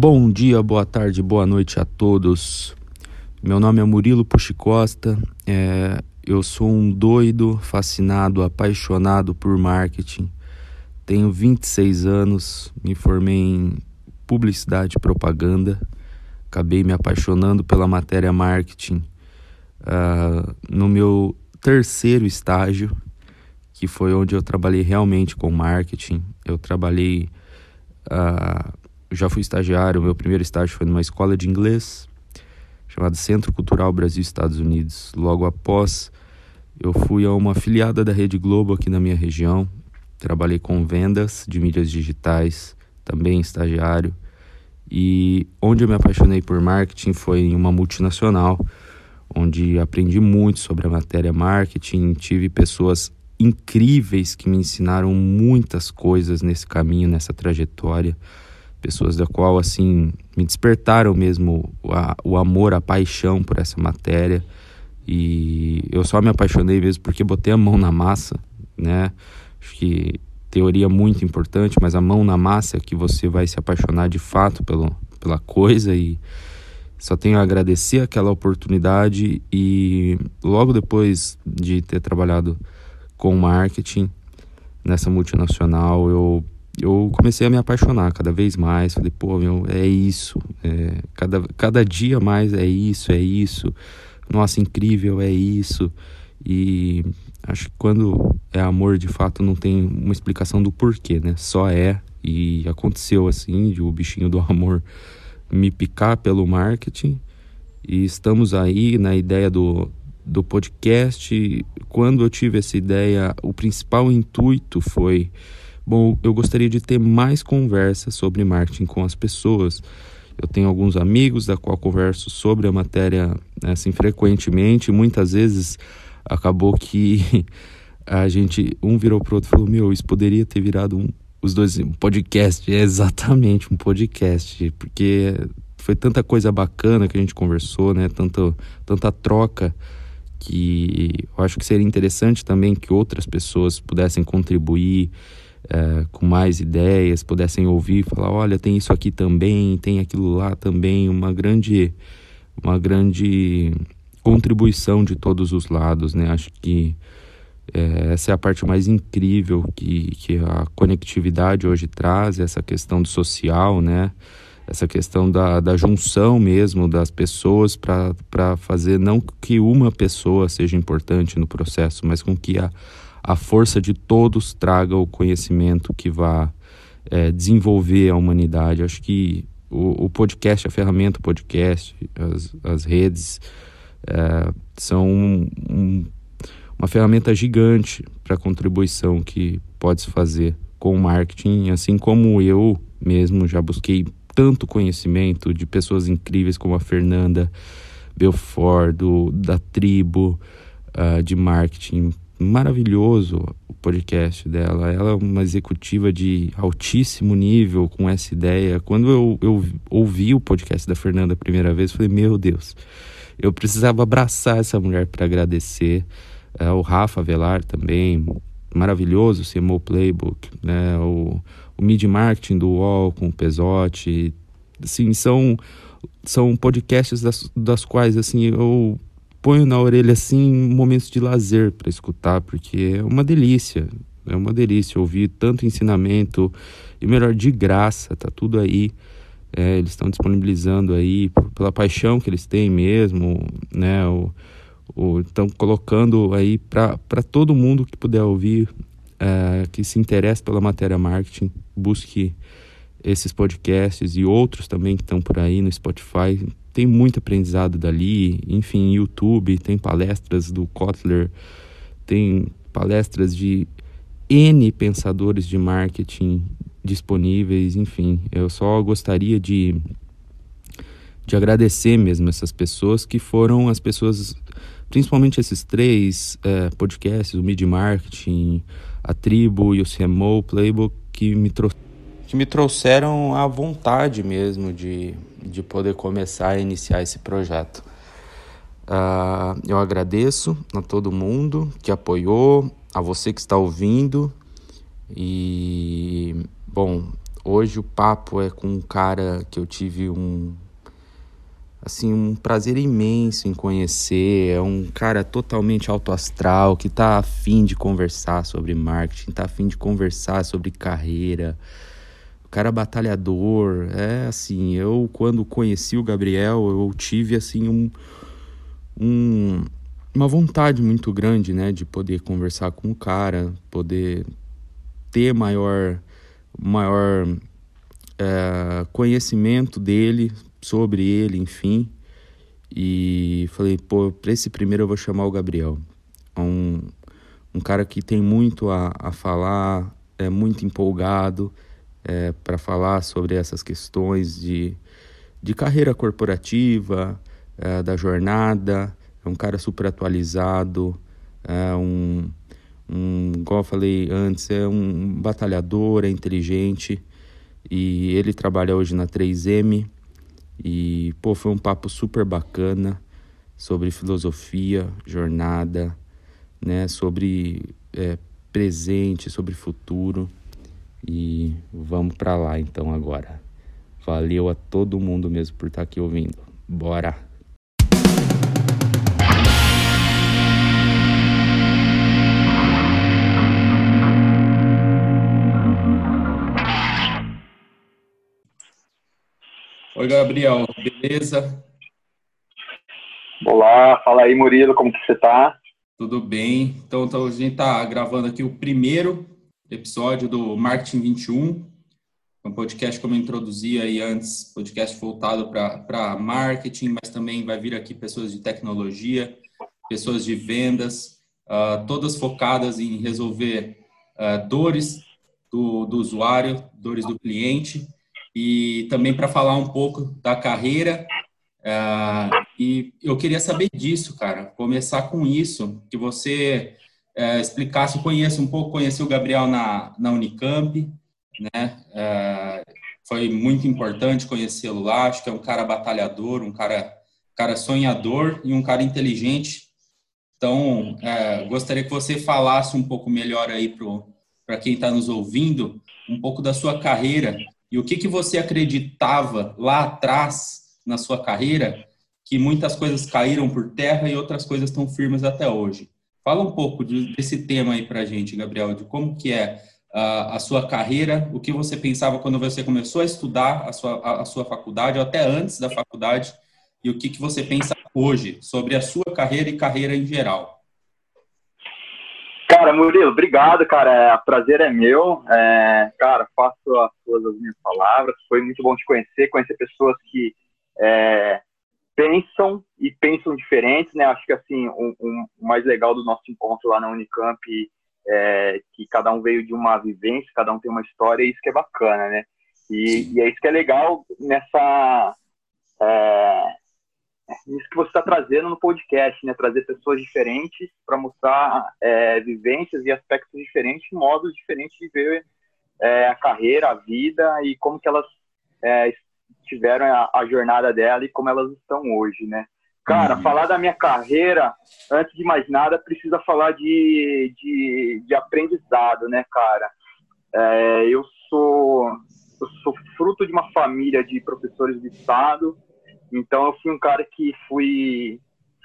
Bom dia, boa tarde, boa noite a todos. Meu nome é Murilo Puxicosta. É, eu sou um doido, fascinado, apaixonado por marketing. Tenho 26 anos, me formei em publicidade e propaganda. Acabei me apaixonando pela matéria marketing uh, no meu terceiro estágio, que foi onde eu trabalhei realmente com marketing. Eu trabalhei, uh, já fui estagiário, meu primeiro estágio foi numa escola de inglês chamada Centro Cultural Brasil Estados Unidos. Logo após, eu fui a uma afiliada da Rede Globo aqui na minha região. Trabalhei com vendas de mídias digitais, também estagiário. E onde eu me apaixonei por marketing foi em uma multinacional, onde aprendi muito sobre a matéria marketing, tive pessoas incríveis que me ensinaram muitas coisas nesse caminho, nessa trajetória pessoas da qual assim me despertaram mesmo a, o amor, a paixão por essa matéria e eu só me apaixonei mesmo porque botei a mão na massa, né? Acho que teoria é muito importante, mas a mão na massa é que você vai se apaixonar de fato pelo, pela coisa e só tenho a agradecer aquela oportunidade e logo depois de ter trabalhado com marketing nessa multinacional, eu eu comecei a me apaixonar cada vez mais. Falei, pô, meu, é isso. É, cada, cada dia mais é isso, é isso. Nossa, incrível, é isso. E acho que quando é amor de fato não tem uma explicação do porquê, né? Só é. E aconteceu assim, de o bichinho do amor me picar pelo marketing. E estamos aí na ideia do, do podcast. Quando eu tive essa ideia, o principal intuito foi Bom, eu gostaria de ter mais conversa sobre marketing com as pessoas. Eu tenho alguns amigos da qual converso sobre a matéria assim frequentemente. Muitas vezes acabou que a gente um virou pro outro e falou: "Meu, isso poderia ter virado um os dois um podcast, é exatamente um podcast, porque foi tanta coisa bacana que a gente conversou, né? Tanta tanta troca que eu acho que seria interessante também que outras pessoas pudessem contribuir é, com mais ideias, pudessem ouvir, falar, olha, tem isso aqui também, tem aquilo lá também, uma grande, uma grande contribuição de todos os lados, né? Acho que é, essa é a parte mais incrível que, que a conectividade hoje traz, essa questão do social, né? Essa questão da, da junção mesmo das pessoas para fazer não que uma pessoa seja importante no processo, mas com que a, a força de todos traga o conhecimento que vá é, desenvolver a humanidade. Acho que o, o, podcast, a ferramenta podcast, as, as redes é, são um, um, uma ferramenta gigante para a contribuição que pode se fazer com o marketing, assim como eu mesmo já busquei tanto conhecimento de pessoas incríveis como a Fernanda Belfort, do, da tribo uh, de marketing maravilhoso o podcast dela. Ela é uma executiva de altíssimo nível com essa ideia. Quando eu, eu ouvi o podcast da Fernanda a primeira vez, falei: Meu Deus, eu precisava abraçar essa mulher para agradecer. É, o Rafa Velar também, maravilhoso, CMO Playbook, né? o, o Mid Marketing do UOL com o Pesotti. Assim, são, são podcasts das, das quais assim eu ponho na orelha assim momentos de lazer para escutar, porque é uma delícia, é uma delícia ouvir tanto ensinamento e melhor de graça, tá tudo aí. É, eles estão disponibilizando aí pela paixão que eles têm mesmo, né? Estão colocando aí para todo mundo que puder ouvir, é, que se interessa pela matéria marketing, busque esses podcasts e outros também que estão por aí no Spotify. Tem muito aprendizado dali, enfim, YouTube, tem palestras do Kotler, tem palestras de N pensadores de marketing disponíveis, enfim, eu só gostaria de de agradecer mesmo essas pessoas que foram as pessoas, principalmente esses três é, podcasts, o Mid Marketing, a Tribo e o CMO Playbook, que me trouxeram que me trouxeram a vontade mesmo de, de poder começar a iniciar esse projeto. Uh, eu agradeço a todo mundo que apoiou, a você que está ouvindo. E, bom, hoje o papo é com um cara que eu tive um assim um prazer imenso em conhecer, é um cara totalmente autoastral que tá afim de conversar sobre marketing, tá afim de conversar sobre carreira. O cara batalhador, é assim, eu quando conheci o Gabriel, eu tive assim um, um uma vontade muito grande, né, de poder conversar com o cara, poder ter maior maior é, conhecimento dele, sobre ele, enfim. E falei, pô, para esse primeiro eu vou chamar o Gabriel. É um, um cara que tem muito a, a falar, é muito empolgado é, para falar sobre essas questões de, de carreira corporativa, é, da jornada. É um cara super atualizado, é um, um, igual eu falei antes, é um batalhador, é inteligente. E ele trabalha hoje na 3M e pô, foi um papo super bacana sobre filosofia, jornada, né, sobre é, presente, sobre futuro e vamos para lá então agora. Valeu a todo mundo mesmo por estar aqui ouvindo. Bora! Oi, Gabriel, beleza? Olá, fala aí, Murilo, como que você tá? Tudo bem. Então, então a gente está gravando aqui o primeiro episódio do Marketing 21, um podcast como eu introduzi aí antes, podcast voltado para marketing, mas também vai vir aqui pessoas de tecnologia, pessoas de vendas, uh, todas focadas em resolver uh, dores do, do usuário, dores do cliente e também para falar um pouco da carreira. Uh, e eu queria saber disso, cara. Começar com isso, que você uh, explicasse, conheço um pouco, conheci o Gabriel na, na Unicamp, né? Uh, foi muito importante conhecê-lo lá. Acho que é um cara batalhador, um cara, cara sonhador e um cara inteligente. Então, gostaria que você falasse um pouco melhor aí para quem está nos ouvindo, um pouco da sua carreira e o que, que você acreditava lá atrás na sua carreira que muitas coisas caíram por terra e outras coisas estão firmes até hoje? Fala um pouco de, desse tema aí para a gente, Gabriel, de como que é a, a sua carreira, o que você pensava quando você começou a estudar a sua, a, a sua faculdade, ou até antes da faculdade, e o que, que você pensa hoje sobre a sua carreira e carreira em geral. Cara, Murilo, obrigado, cara. É, prazer é meu. É, cara, faço as suas as minhas palavras. Foi muito bom te conhecer, conhecer pessoas que é, pensam e pensam diferentes, né? Acho que assim, o um, um, mais legal do nosso encontro lá na Unicamp é que cada um veio de uma vivência, cada um tem uma história, e isso que é bacana, né? E, e é isso que é legal nessa é, isso que você está trazendo no podcast, né? Trazer pessoas diferentes para mostrar é, vivências e aspectos diferentes, modos diferentes de ver é, a carreira, a vida e como que elas é, tiveram a, a, jornada dela e como elas estão hoje, né? Cara, uhum. falar da minha carreira, antes de mais nada, precisa falar de, de, de aprendizado, né, cara? É, eu sou eu sou fruto de uma família de professores de estado então eu fui um cara que fui,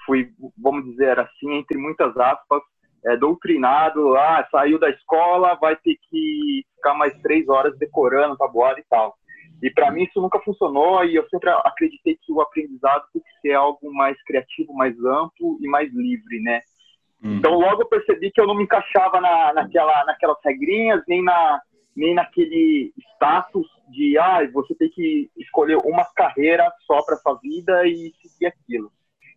fui vamos dizer assim, entre muitas aspas, é, doutrinado, ah, saiu da escola, vai ter que ficar mais três horas decorando tabuada e tal. E para mim isso nunca funcionou e eu sempre acreditei que o aprendizado tem que ser algo mais criativo, mais amplo e mais livre, né? Hum. Então logo eu percebi que eu não me encaixava na, naquela, naquelas regrinhas, nem na, nem naquele status de ah, você tem que escolher uma carreira só para sua vida e seguir aquilo.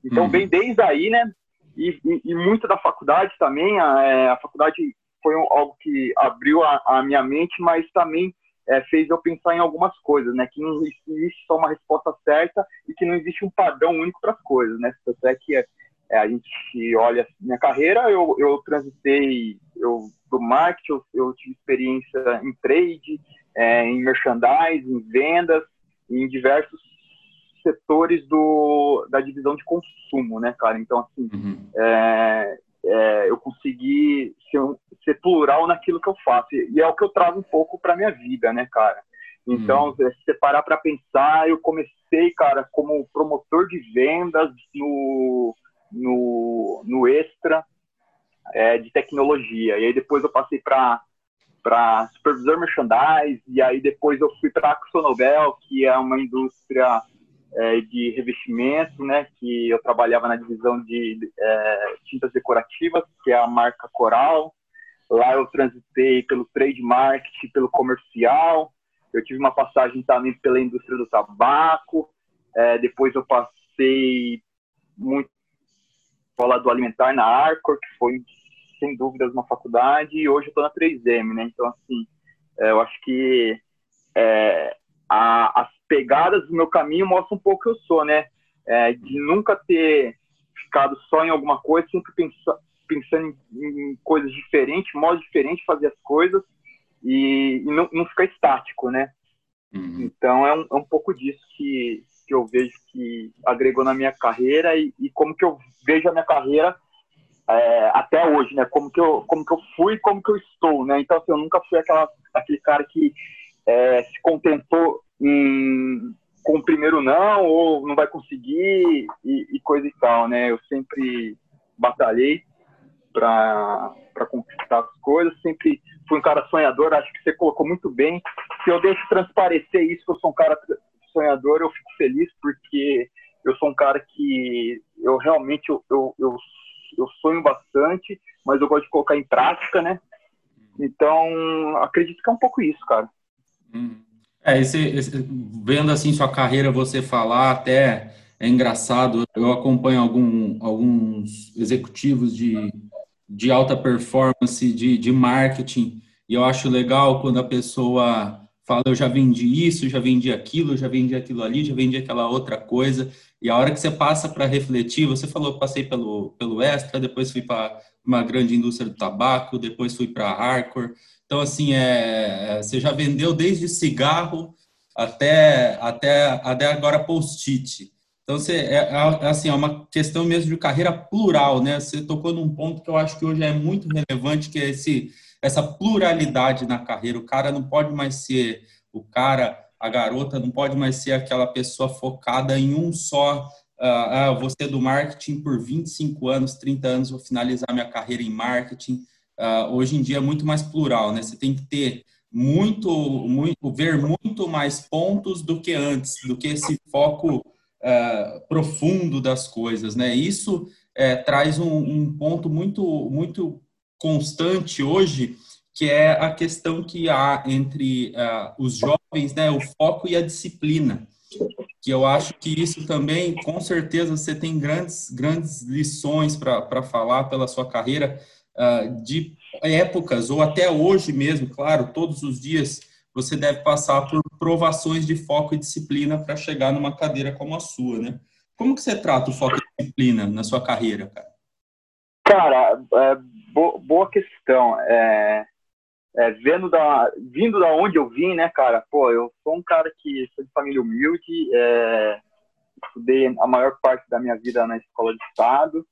Então, uhum. vem desde aí, né? E, e, e, muito da faculdade também, a, é, a faculdade foi algo que abriu a, a minha mente, mas também é, fez eu pensar em algumas coisas, né? Que não existe só uma resposta certa e que não existe um padrão único para as coisas, né? Até que é, é, a gente olha minha carreira, eu, eu transitei, eu do marketing, eu, eu tive experiência em trade, é, em merchandising, em vendas, em diversos setores do, da divisão de consumo, né, cara? Então, assim, uhum. é, é, eu consegui ser, ser, plural naquilo que eu faço. E, é o que eu trago um pouco para minha vida, né, cara? Então, hum. se você parar para pensar, eu comecei, cara, como promotor de vendas no, no, no Extra é, de tecnologia. E aí depois eu passei para para supervisor merchandise, e aí depois eu fui para a Axonobel, que é uma indústria é, de revestimento, né, que eu trabalhava na divisão de é, tintas decorativas, que é a marca Coral. Lá eu transitei pelo trade marketing, pelo comercial. Eu tive uma passagem também pela indústria do tabaco. É, depois eu passei muito escola do alimentar na Arcor, que foi sem dúvidas uma faculdade, e hoje eu estou na 3M, né? Então, assim, é, eu acho que é, a, as pegadas do meu caminho mostram um pouco que eu sou, né? É, de nunca ter ficado só em alguma coisa, sempre pensa, pensando em, em, coisas diferentes, modos diferentes de fazer as coisas e, e não, não, ficar estático, né? Uhum. Então é um, é um, pouco disso que, que eu vejo que agregou na minha carreira e, e como que eu vejo a minha carreira é, até hoje, né? Como que eu como que eu fui, como que eu estou, né? Então assim, eu nunca fui aquela aquele cara que é, se contentou em, com o primeiro não ou não vai conseguir e, e coisa e tal, né? Eu sempre batalhei para conquistar as coisas, sempre fui um cara sonhador, acho que você colocou muito bem. Se eu deixo transparecer isso, que eu sou um cara sonhador, eu fico feliz porque eu sou um cara que eu realmente eu, eu, eu, eu sonho bastante, mas eu gosto de colocar em prática, né? Então, acredito que é um pouco isso, cara. Hum. É, esse, esse, vendo assim sua carreira, você falar até é engraçado. Eu acompanho algum, alguns executivos de, de alta performance, de, de marketing, e eu acho legal quando a pessoa fala, eu já vendi isso, já vendi aquilo, já vendi aquilo ali, já vendi aquela outra coisa. E a hora que você passa para refletir, você falou, passei pelo, pelo Extra, depois fui para uma grande indústria do tabaco, depois fui para a Hardcore. Então, assim, é, você já vendeu desde cigarro até, até, até agora post-it. Então, você, é, é, assim, é uma questão mesmo de carreira plural, né? Você tocou num ponto que eu acho que hoje é muito relevante, que é esse essa pluralidade na carreira. O cara não pode mais ser o cara, a garota não pode mais ser aquela pessoa focada em um só. Uh, uh, vou ser do marketing por 25 anos, 30 anos, vou finalizar minha carreira em marketing. Uh, hoje em dia é muito mais plural, né? Você tem que ter muito, muito, ver muito mais pontos do que antes, do que esse foco uh, profundo das coisas, né? Isso é, traz um, um, ponto muito, muito constante hoje, que é a questão que há entre uh, os jovens, né, o foco e a disciplina. Que eu acho que isso também, com certeza, você tem grandes, grandes lições para falar pela sua carreira uh, de épocas, ou até hoje mesmo, claro, todos os dias você deve passar por provações de foco e disciplina para chegar numa cadeira como a sua, né? Como que você trata o foco e disciplina na sua carreira, cara? Cara, é, bo boa questão. É, é, vendo da, vindo da onde eu vim, né, cara? Pô, eu sou um cara que sou de família humilde, é, estudei a maior parte da minha vida na escola de estado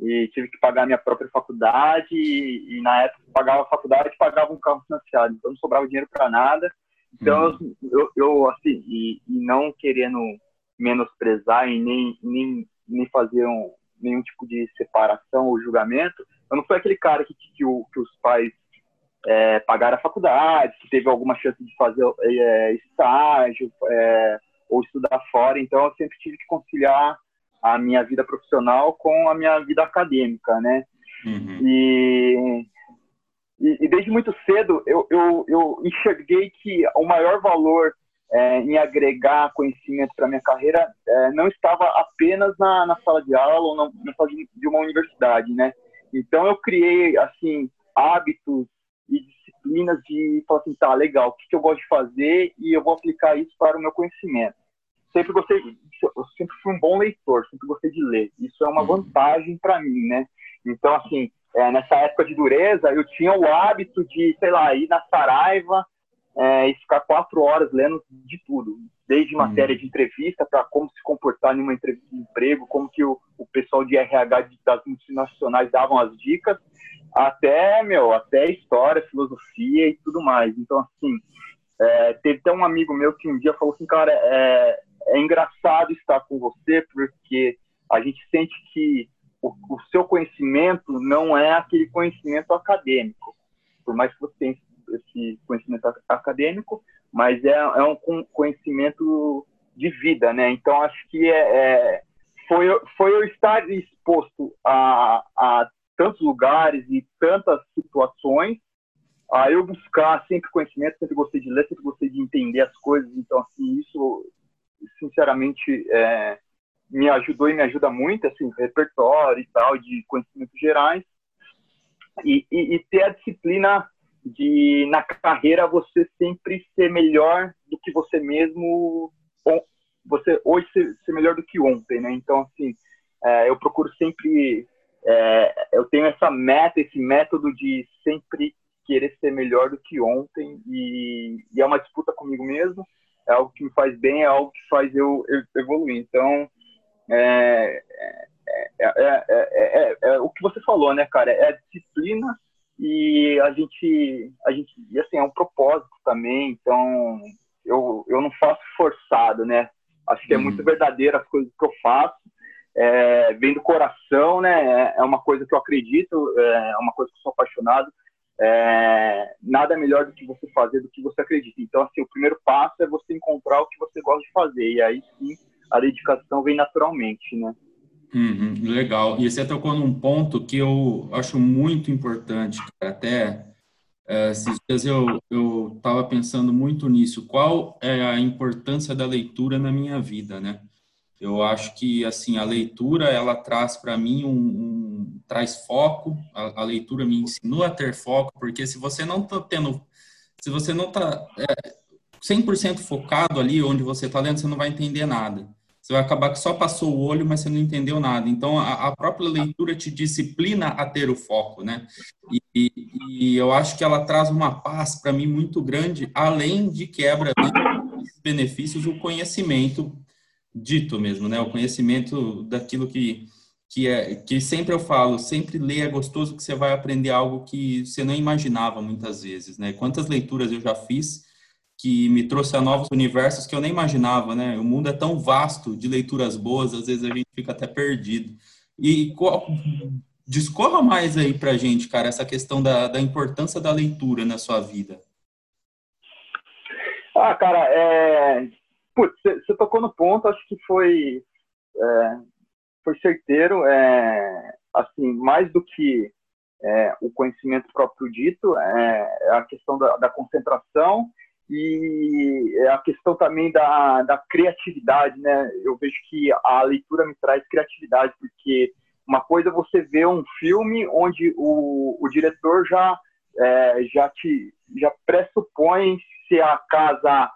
e tive que pagar minha própria faculdade e, e na época pagava a faculdade e pagava um carro financiado, então não sobrava dinheiro para nada. Então uhum. eu, eu, assim e, e, não querendo menosprezar e nem nem, nem fazer um, nenhum tipo de separação ou julgamento, eu não fui aquele cara que, que, o, que os pais é, pagaram a faculdade, que teve alguma chance de fazer é, estágio é, ou estudar fora. Então, eu sempre tive que conciliar a minha vida profissional com a minha vida acadêmica, né? Uhum. E, e, e, desde muito cedo eu, eu, eu enxerguei que o maior valor é, em agregar conhecimento para minha carreira é, não estava apenas na, na, sala de aula ou na, na sala de uma universidade, né? Então eu criei assim hábitos e disciplinas de falar assim, tá, legal, o que, que eu gosto de fazer e eu vou aplicar isso para o meu conhecimento. Sempre gostei, eu sempre fui um bom leitor, sempre gostei de ler. Isso é uma uhum. vantagem para mim, né? Então assim, é, nessa época de dureza, eu tinha o hábito de, sei lá, ir na Saraiva é, e ficar quatro horas lendo de tudo, desde uhum. matéria de entrevista para como se comportar numa entrevista de emprego, como que o, o pessoal de RH das multinacionais davam as dicas, até, meu, até história, filosofia e tudo mais. Então, assim, É, teve até um amigo meu que um dia falou assim, cara, é, é engraçado estar com você porque a gente sente que o, o, seu conhecimento não é aquele conhecimento acadêmico, por mais que você tenha esse conhecimento acadêmico, mas é, é um conhecimento de vida, né? Então acho que é, é foi, foi eu estar exposto a, a tantos lugares e tantas situações, a eu buscar sempre conhecimento, sempre gostei de ler, sempre gostei de entender as coisas, então assim isso sinceramente é, me ajudou e me ajuda muito, assim, repertório e tal, de conhecimentos gerais, e, e, e, ter a disciplina de, na carreira, você sempre ser melhor do que você mesmo, você hoje ser, ser melhor do que ontem, né? Então, assim, é, eu procuro sempre, é, eu tenho essa meta, esse método de sempre querer ser melhor do que ontem, e, e é uma disputa comigo mesmo, é algo que me faz bem, é algo que faz eu, eu evoluir. Então, é é, é, é, o que você falou, né, cara? É a disciplina e a gente, a gente, e assim, é um propósito também. Então, eu, eu não faço forçado, né? Acho que é muito verdadeiro as coisas que eu faço. É, vem do coração, né? É uma coisa que eu acredito, é uma coisa que eu sou apaixonado. É, nada melhor do que você fazer do que você acredita. Então, assim, o primeiro passo é você encontrar o que você gosta de fazer. E aí sim a dedicação vem naturalmente, né? Uhum, legal. E você tocou num ponto que eu acho muito importante. Até é, esses dias eu estava pensando muito nisso. Qual é a importância da leitura na minha vida, né? Eu acho que assim a leitura ela traz para mim um, um, traz foco. A, a, leitura me ensinou a ter foco, porque se você não está tendo, se você não está é, 100% focado ali onde você está lendo, você não vai entender nada você vai acabar que só passou o olho, mas você não entendeu nada. Então, a, a própria leitura te disciplina a ter o foco, né? E, e, eu acho que ela traz uma paz para mim muito grande, além de quebra benefícios, o conhecimento dito mesmo, né? O conhecimento daquilo que que é que sempre eu falo, sempre ler é gostoso que você vai aprender algo que você não imaginava muitas vezes, né? Quantas leituras eu já fiz que me trouxe a novos universos que eu nem imaginava, né? O mundo é tão vasto de leituras boas, às vezes a gente fica até perdido. E qual, discorra mais aí pra gente, cara, essa questão da, da importância da leitura na sua vida. Ah, cara, é... Você tocou no ponto, acho que foi, é... foi certeiro, é... assim, mais do que é, o conhecimento próprio dito, é, é a questão da, da concentração e a questão também da, da criatividade, né? Eu vejo que a leitura me traz criatividade, porque uma coisa é você vê um filme onde o, o diretor já, é, já, te, já pressupõe se a casa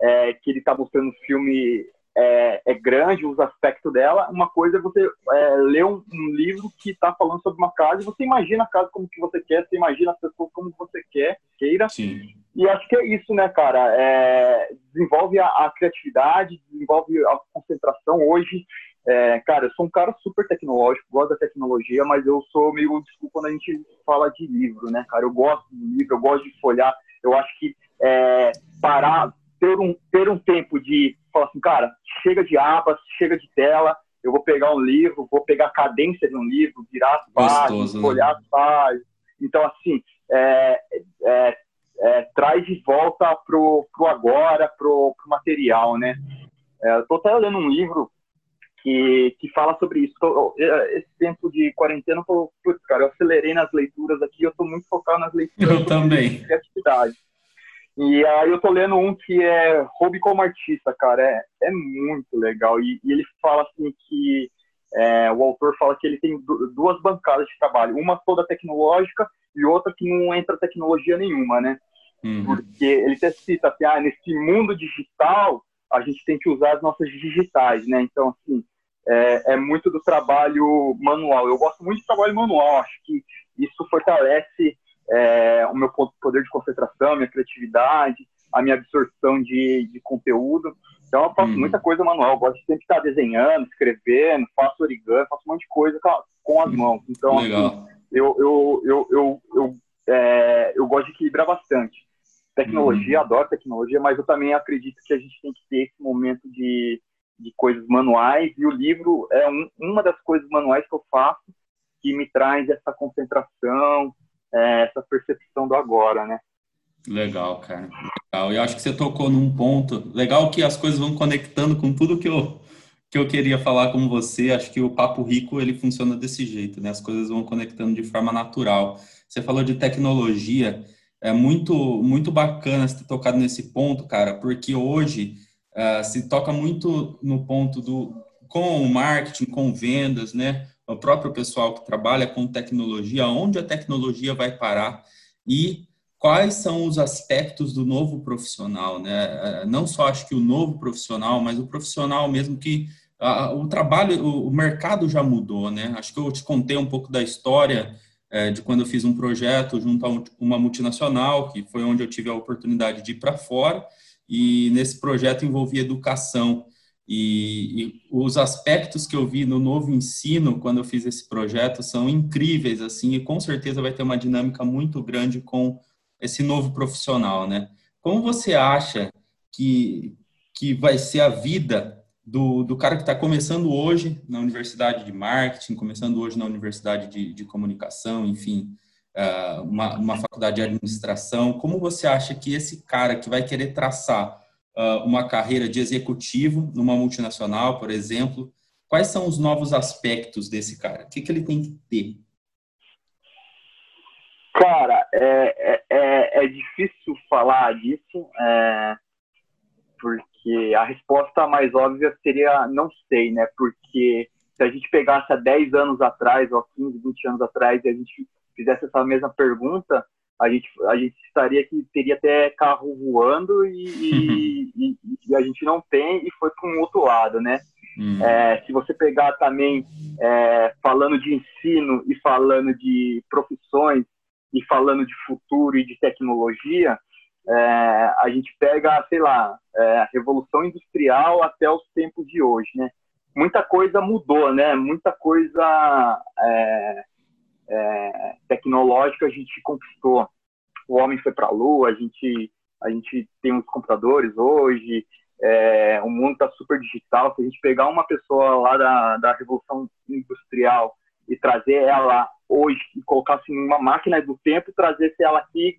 é, que ele está mostrando no filme é, é, grande, os aspectos dela. Uma coisa é você é, ler um, um, livro que está falando sobre uma casa e você imagina a casa como que você quer, você imagina as pessoas como você quer, queira. Sim. E acho que é isso, né, cara? É, desenvolve a, a, criatividade, desenvolve a concentração. Hoje, é, cara, eu sou um cara super tecnológico, gosto da tecnologia, mas eu sou meio desculpa quando a gente fala de livro, né, cara? Eu gosto do livro, eu gosto de folhar. Eu acho que é, parar, ter um, ter um tempo de falar assim, cara, chega de abas, chega de tela, eu vou pegar um livro, vou pegar a cadência de um livro, virar as páginas, né? olhar as páginas. Então, assim, é, é, é, traz de volta pro, pro agora, pro, pro material, né? É, eu tô até lendo um livro que, que fala sobre isso. Tô, esse tempo de quarentena, putz, cara, eu acelerei nas leituras aqui, eu tô muito focado nas leituras. Eu também. Criatividade. E aí eu tô lendo um que é Hobby como Artista, cara. É, é muito legal. E, e ele fala assim que é, o autor fala que ele tem duas bancadas de trabalho, uma toda tecnológica e outra que não entra tecnologia nenhuma, né? Uhum. Porque ele até cita assim, ah, nesse mundo digital a gente tem que usar as nossas digitais, né? Então, assim, é, é muito do trabalho manual. Eu gosto muito de trabalho manual, acho que isso fortalece é, o meu poder de concentração, minha criatividade, a minha absorção de, de conteúdo. Então eu faço hum. muita coisa manual, eu gosto de sempre estar desenhando, escrevendo, faço origami, faço um monte de coisa com, as mãos. Então, assim, eu, eu, eu, eu, eu, é, eu gosto de equilibrar bastante tecnologia, uhum. adoro tecnologia, mas eu também acredito que a gente tem que ter esse momento de, de coisas manuais, e o livro é um, uma das coisas manuais que eu faço que me traz essa concentração, é, essa percepção do agora, né? Legal, cara. Legal. Eu acho que você tocou num ponto. Legal que as coisas vão conectando com tudo que eu, que eu queria falar com você. Acho que o Papo Rico ele funciona desse jeito, né? As coisas vão conectando de forma natural. Você falou de tecnologia. É muito, muito bacana você ter tocado nesse ponto, cara, porque hoje uh, se toca muito no ponto do com o marketing, com vendas, né? O próprio pessoal que trabalha com tecnologia, onde a tecnologia vai parar e quais são os aspectos do novo profissional, né? Não só acho que o novo profissional, mas o profissional mesmo que o trabalho, o, mercado já mudou, né? Acho que eu te contei um pouco da história é, de quando eu fiz um projeto junto a uma multinacional, que foi onde eu tive a oportunidade de ir para fora, e nesse projeto envolvia educação. E, e, os aspectos que eu vi no novo ensino quando eu fiz esse projeto são incríveis assim e com certeza vai ter uma dinâmica muito grande com esse novo profissional, né? Como você acha que, que vai ser a vida do, do cara que está começando hoje na universidade de marketing, começando hoje na universidade de, de comunicação, enfim, uh, uma, uma faculdade de administração? Como você acha que esse cara que vai querer traçar uma carreira de executivo numa multinacional, por exemplo, quais são os novos aspectos desse cara? O que, que ele tem que ter? Cara, é, é, é, é difícil falar disso, é, porque a resposta mais óbvia seria não sei, né? Porque se a gente pegasse há 10 anos atrás, ou 15, 20 anos atrás, e a gente fizesse essa mesma pergunta, a gente, a gente estaria que teria até carro voando e, e, e, a gente não tem e foi para um outro lado, né? Uhum. É, se você pegar também é, falando de ensino e falando de profissões e falando de futuro e de tecnologia, é, a gente pega, sei lá, é, a revolução industrial até os tempos de hoje, né? Muita coisa mudou, né? Muita coisa é, tecnológica a gente conquistou. O homem foi para a lua, a gente a gente tem os computadores hoje, é, o mundo está super digital. Se a gente pegar uma pessoa lá da, da revolução industrial e trazer ela hoje e colocasse uma máquina do tempo, trazesse ela aqui,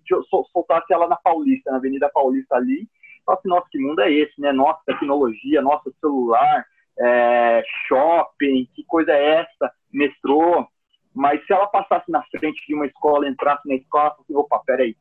soltasse ela na Paulista, na Avenida Paulista ali, falasse, nossa, que mundo é esse, né? Nossa, tecnologia, nosso celular, é, shopping, que coisa é essa? Metrô. Mas se ela passasse na frente de uma escola, entrasse na escola, falasse, assim, opa, peraí,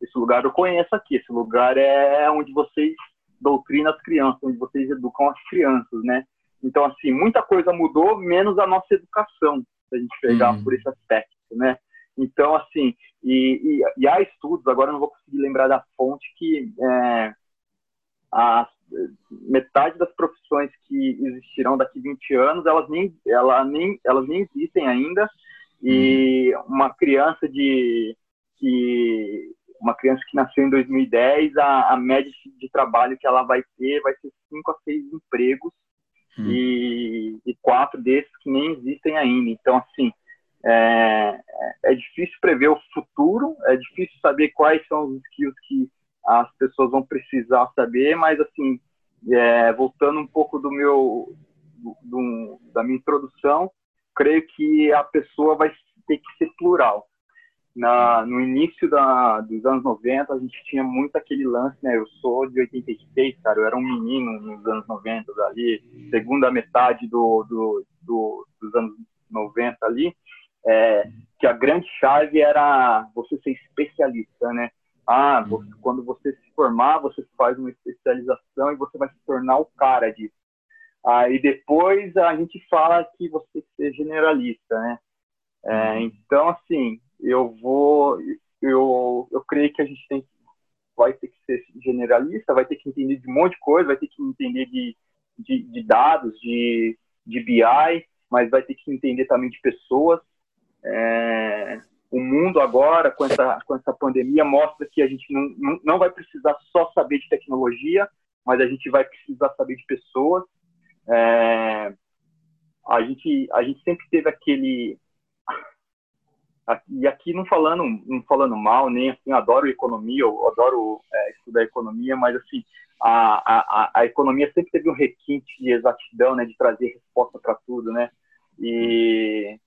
esse lugar eu conheço aqui, esse lugar é onde vocês doutrinam as crianças, onde vocês educam as crianças, né? Então, assim, muita coisa mudou, menos a nossa educação, se a gente pegar uhum. por esse aspecto, né? Então, assim, e, e, e, há estudos, agora eu não vou conseguir lembrar da fonte, que é, a metade das profissões que existirão daqui 20 anos, elas nem, ela nem, elas nem existem ainda, e uhum. uma criança de que uma criança que nasceu em 2010, a, a média de trabalho que ela vai ter vai ser cinco a seis empregos hum. e, e, quatro desses que nem existem ainda. Então, assim, é, é difícil prever o futuro, é difícil saber quais são os skills que as pessoas vão precisar saber, mas, assim, é, voltando um pouco do meu, do, do, da minha introdução, creio que a pessoa vai ter que ser plural na, no início da, dos anos 90, a gente tinha muito aquele lance, né? Eu sou de 86, cara, eu era um menino nos anos 90 ali, segunda metade do, do, do dos anos 90 ali, é, que a grande chave era você ser especialista, né? Ah, você, quando você se formar, você faz uma especialização e você vai se tornar o cara disso. Aí ah, depois a gente fala que você ser generalista, né? É, então, assim, eu vou, eu, eu creio que a gente tem, vai ter que ser generalista, vai ter que entender de um monte de coisa, vai ter que entender de, de, de dados, de, de BI, mas vai ter que entender também de pessoas. É, o mundo agora, com essa, com essa pandemia, mostra que a gente não, não, vai precisar só saber de tecnologia, mas a gente vai precisar saber de pessoas. É, a gente, a gente sempre teve aquele e aqui não falando, não falando mal, nem assim, adoro economia, eu adoro é, estudar economia, mas assim, a, a, a economia sempre teve um requinte de exatidão, né, de trazer resposta para tudo, né, e,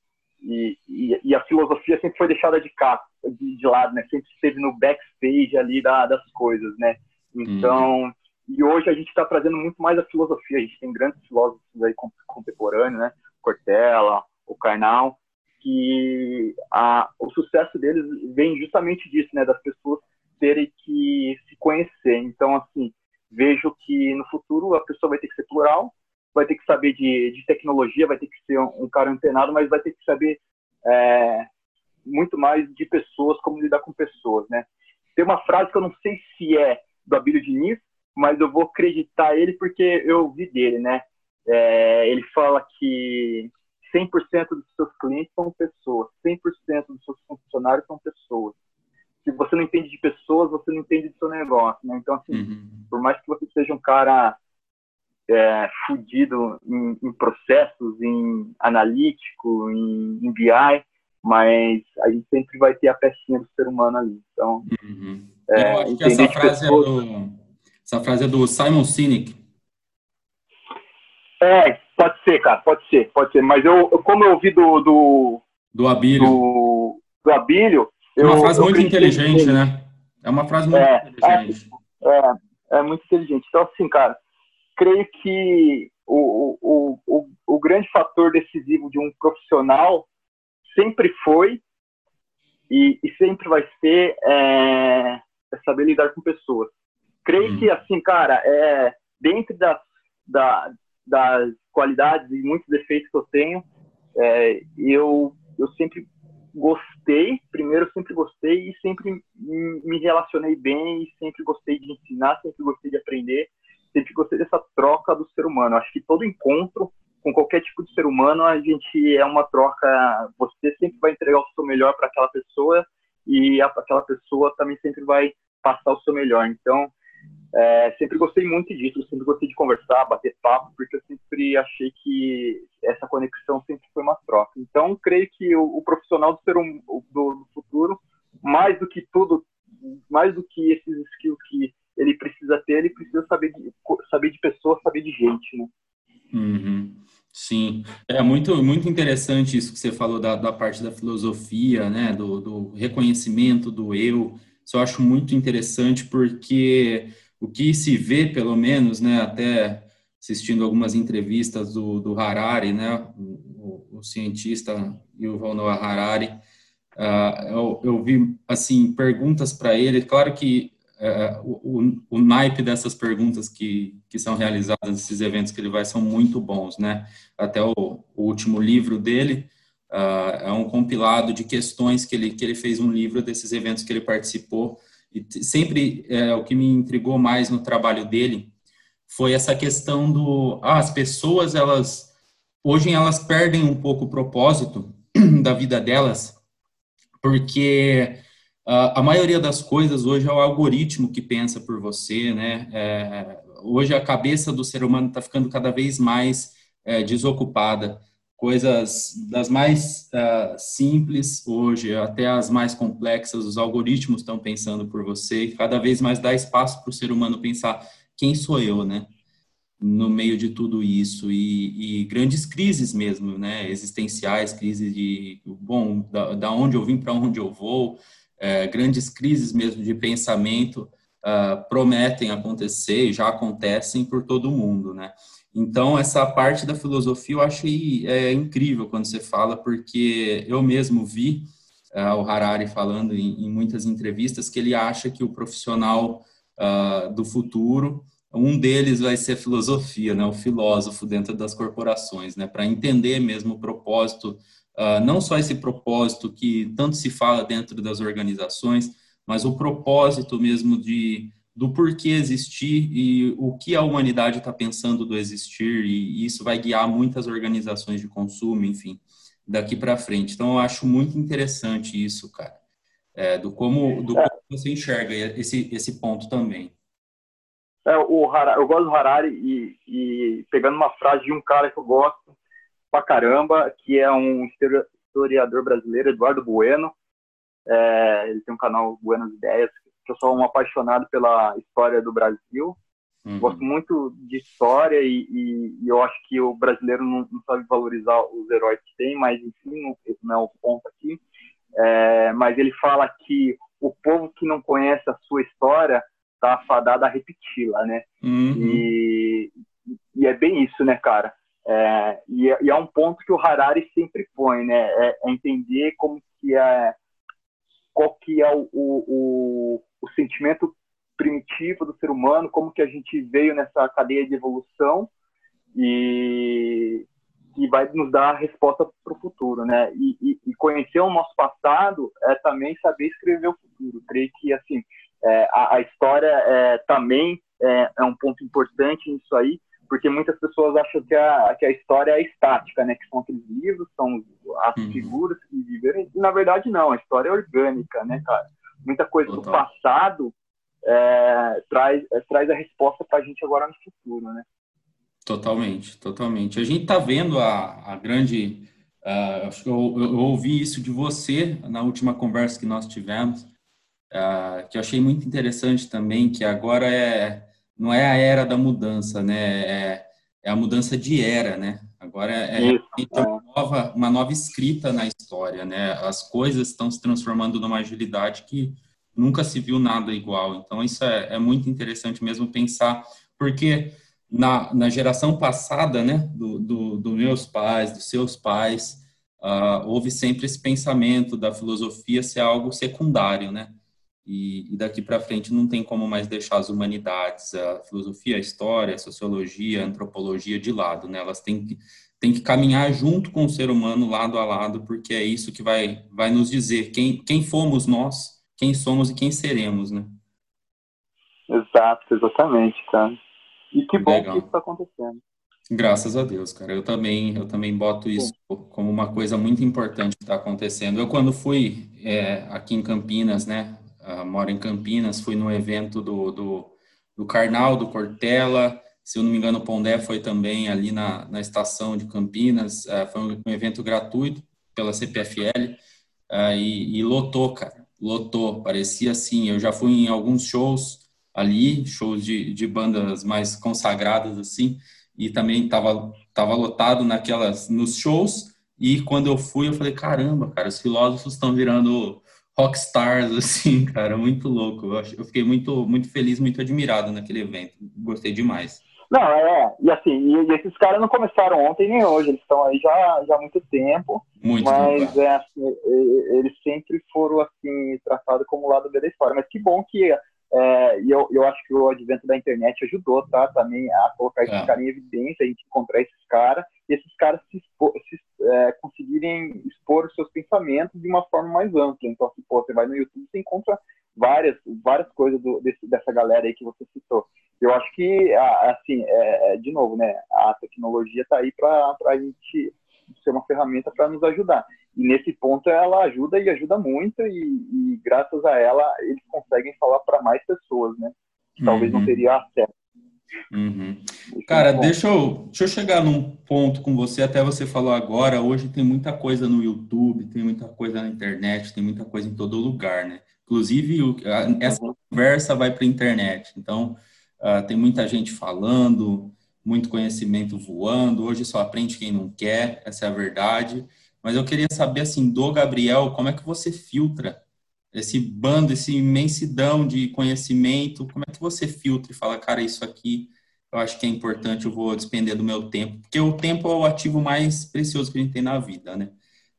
e, e, a filosofia sempre foi deixada de, cá, de, de, lado, né, sempre esteve no backstage ali da, das coisas, né, então, hum. e hoje a gente está trazendo muito mais a filosofia, a gente tem grandes filósofos aí contemporâneos, né, Cortella, o Karnal, que a, o sucesso deles vem justamente disso, né, das pessoas terem que se conhecer. Então, assim, vejo que no futuro a pessoa vai ter que ser plural, vai ter que saber de, de tecnologia, vai ter que ser um, um cara antenado, mas vai ter que saber é, muito mais de pessoas, como lidar com pessoas, né. Tem uma frase que eu não sei se é do Abílio Diniz, mas eu vou acreditar ele porque eu vi dele, né. É, ele fala que 100% dos seus clientes são pessoas, 100% dos seus funcionários são pessoas. Se você não entende de pessoas, você não entende do seu negócio, né? Então, assim, uhum. por mais que você seja um cara é, fudido em, em, processos, em analítico, em, em, BI, mas a gente sempre vai ter a pecinha do ser humano ali. Então, uhum. é, eu acho que essa frase, é pessoas... é do, essa frase é do Simon Sinek. É, Pode ser, cara, pode ser, pode ser. Mas eu, como eu ouvi do. Do, do Abílio. Do, do Abílio. É uma frase muito inteligente, né? É uma frase muito é, inteligente. É, é, é, muito inteligente. Então, assim, cara, creio que o, o, o, o grande fator decisivo de um profissional sempre foi e, e sempre vai ser é, é, saber lidar com pessoas. Creio hum. que, assim, cara, é, dentro das, da, das qualidades e muitos defeitos que eu tenho, é, eu, eu sempre gostei, primeiro sempre gostei e sempre me relacionei bem, e sempre gostei de ensinar, sempre gostei de aprender, sempre gostei dessa troca do ser humano. Acho que todo encontro com qualquer tipo de ser humano, a gente é uma troca, você sempre vai entregar o seu melhor para aquela pessoa e aquela pessoa também sempre vai passar o seu melhor. Então, é, sempre gostei muito disso, sempre gostei de conversar, bater papo, porque eu sempre achei que essa conexão sempre foi uma troca. Então, creio que o, o profissional do, ser um, do, do, futuro, mais do que tudo, mais do que esses skills que ele precisa ter, ele precisa saber de, saber de pessoas, saber de gente, né? Uhum. Sim, é muito, muito interessante isso que você falou da, da parte da filosofia, né, do, do reconhecimento do eu. Isso eu acho muito interessante porque o que se vê, pelo menos, né, até assistindo algumas entrevistas do, do Harari, né, o, o cientista Yuval Noah Harari, uh, eu, eu, vi, assim, perguntas para ele, claro que uh, o, o, naipe dessas perguntas que, que são realizadas nesses eventos que ele vai são muito bons, né, até o, o último livro dele, uh, é um compilado de questões que ele, que ele fez um livro desses eventos que ele participou, e sempre é, o que me intrigou mais no trabalho dele foi essa questão do ah, as pessoas elas hoje elas perdem um pouco o propósito da vida delas porque a maioria das coisas hoje é o algoritmo que pensa por você né é, hoje a cabeça do ser humano está ficando cada vez mais é, desocupada coisas das mais uh, simples hoje até as mais complexas, os algoritmos estão pensando por você e cada vez mais dá espaço para o ser humano pensar quem sou eu, né? No meio de tudo isso e, e grandes crises mesmo, né? Existenciais, crises de, bom, da, da onde eu vim para onde eu vou, é, grandes crises mesmo de pensamento uh, prometem acontecer e já acontecem por todo mundo, né? Então, essa parte da filosofia eu achei é, incrível quando você fala, porque eu mesmo vi uh, o Harari falando em, em, muitas entrevistas que ele acha que o profissional uh, do futuro, um deles vai ser a filosofia, né, o filósofo dentro das corporações, né, para entender mesmo o propósito, uh, não só esse propósito que tanto se fala dentro das organizações, mas o propósito mesmo de do porquê existir e o que a humanidade está pensando do existir, e isso vai guiar muitas organizações de consumo, enfim, daqui para frente. Então, eu acho muito interessante isso, cara, é, do como, do é. como você enxerga esse, esse ponto também. É, o Harari, eu gosto do Harari e, e, pegando uma frase de um cara que eu gosto pra caramba, que é um historiador brasileiro, Eduardo Bueno. É, ele tem um canal Buenas Ideias, que eu sou um apaixonado pela história do Brasil. Uhum. Gosto muito de história e, e, e, eu acho que o brasileiro não, não, sabe valorizar os heróis que tem, mas enfim, esse não é o ponto aqui. É, mas ele fala que o povo que não conhece a sua história está afadado a repeti-la, né? Uhum. E, e é bem isso, né, cara? É, e, e, é um ponto que o Harari sempre põe, né? É, é entender como que é qual que é o, o, o, sentimento primitivo do ser humano, como que a gente veio nessa cadeia de evolução e que vai nos dar a resposta para o futuro, né? E, e, e, conhecer o nosso passado é também saber escrever o futuro. Creio que assim é, a, a, história é, também é, é, um ponto importante nisso aí, porque muitas pessoas acham que a, que a história é estática, né? Que são aqueles livros, são as uhum. figuras que viveram. E na verdade não, a história é orgânica, né, cara? Muita coisa Total. do passado é, traz, é, traz a resposta para a gente agora no futuro, né? Totalmente, totalmente. A gente está vendo a, a grande. Uh, acho que eu, eu, ouvi isso de você na última conversa que nós tivemos, uh, que eu achei muito interessante também, que agora é não é a era da mudança, né? É, é a mudança de era, né? Agora é, é, uma, nova, uma nova escrita na história, né? As coisas estão se transformando numa agilidade que nunca se viu nada igual. Então, isso é, é muito interessante mesmo pensar, porque na, na geração passada, né, dos do, do meus pais, dos seus pais, uh, houve sempre esse pensamento da filosofia ser algo secundário, né? E, e daqui para frente não tem como mais deixar as humanidades, a filosofia, a história, a sociologia, a antropologia de lado, né? Elas têm que, têm que caminhar junto com o ser humano, lado a lado, porque é isso que vai, vai nos dizer quem, quem fomos nós quem somos e quem seremos, né? Exato, exatamente, cara. E que bom Legal. que isso está acontecendo. Graças a Deus, cara. Eu também, eu também boto isso como uma coisa muito importante que está acontecendo. Eu quando fui é, aqui em Campinas, né? Uh, moro em Campinas, fui no evento do, do, do Carnal, do Cortella. Se eu não me engano, o Pondé foi também ali na, na estação de Campinas. Uh, foi um, um, evento gratuito pela CPFL uh, e, e lotou, cara lotou, parecia assim. Eu já fui em alguns shows ali, shows de, de bandas mais consagradas assim, e também tava, tava lotado naquelas nos shows. E quando eu fui, eu falei: caramba, cara, os filósofos estão virando rockstars, assim, cara, muito louco. Eu, fiquei muito, muito feliz, muito admirado naquele evento. Gostei demais. Não, é, e assim, e, esses caras não começaram ontem nem hoje, eles estão aí já, já há muito tempo. Muito mas é, assim, eles sempre foram assim tratados como lado B da história. Mas que bom que é, e eu, eu acho que o advento da internet ajudou, tá? Também a colocar esses é. caras em evidência, a gente encontrar esses caras, e esses caras se, expor, se é, conseguirem expor os seus pensamentos de uma forma mais ampla. Então, assim, pô, você vai no YouTube, você encontra várias, várias coisas do, desse, dessa galera aí que você citou. Eu acho que, assim, é, é, de novo, né, a tecnologia está aí para a gente ser uma ferramenta para nos ajudar. E nesse ponto ela ajuda e ajuda muito, e, e graças a ela eles conseguem falar para mais pessoas, né? Que talvez não uhum. teria acesso. Uhum. Cara, é deixa eu, deixa eu chegar num ponto com você, até você falou agora, hoje tem muita coisa no YouTube, tem muita coisa na internet, tem muita coisa em todo lugar, né? Inclusive, essa uhum. conversa vai para a internet, então Uh, tem muita gente falando, muito conhecimento voando. Hoje só aprende quem não quer, essa é a verdade. Mas eu queria saber, assim, do Gabriel, como é que você filtra esse bando, esse imensidão de conhecimento? Como é que você filtra e fala, cara, isso aqui eu acho que é importante, eu vou despender do meu tempo? Porque o tempo é o ativo mais precioso que a gente tem na vida, né?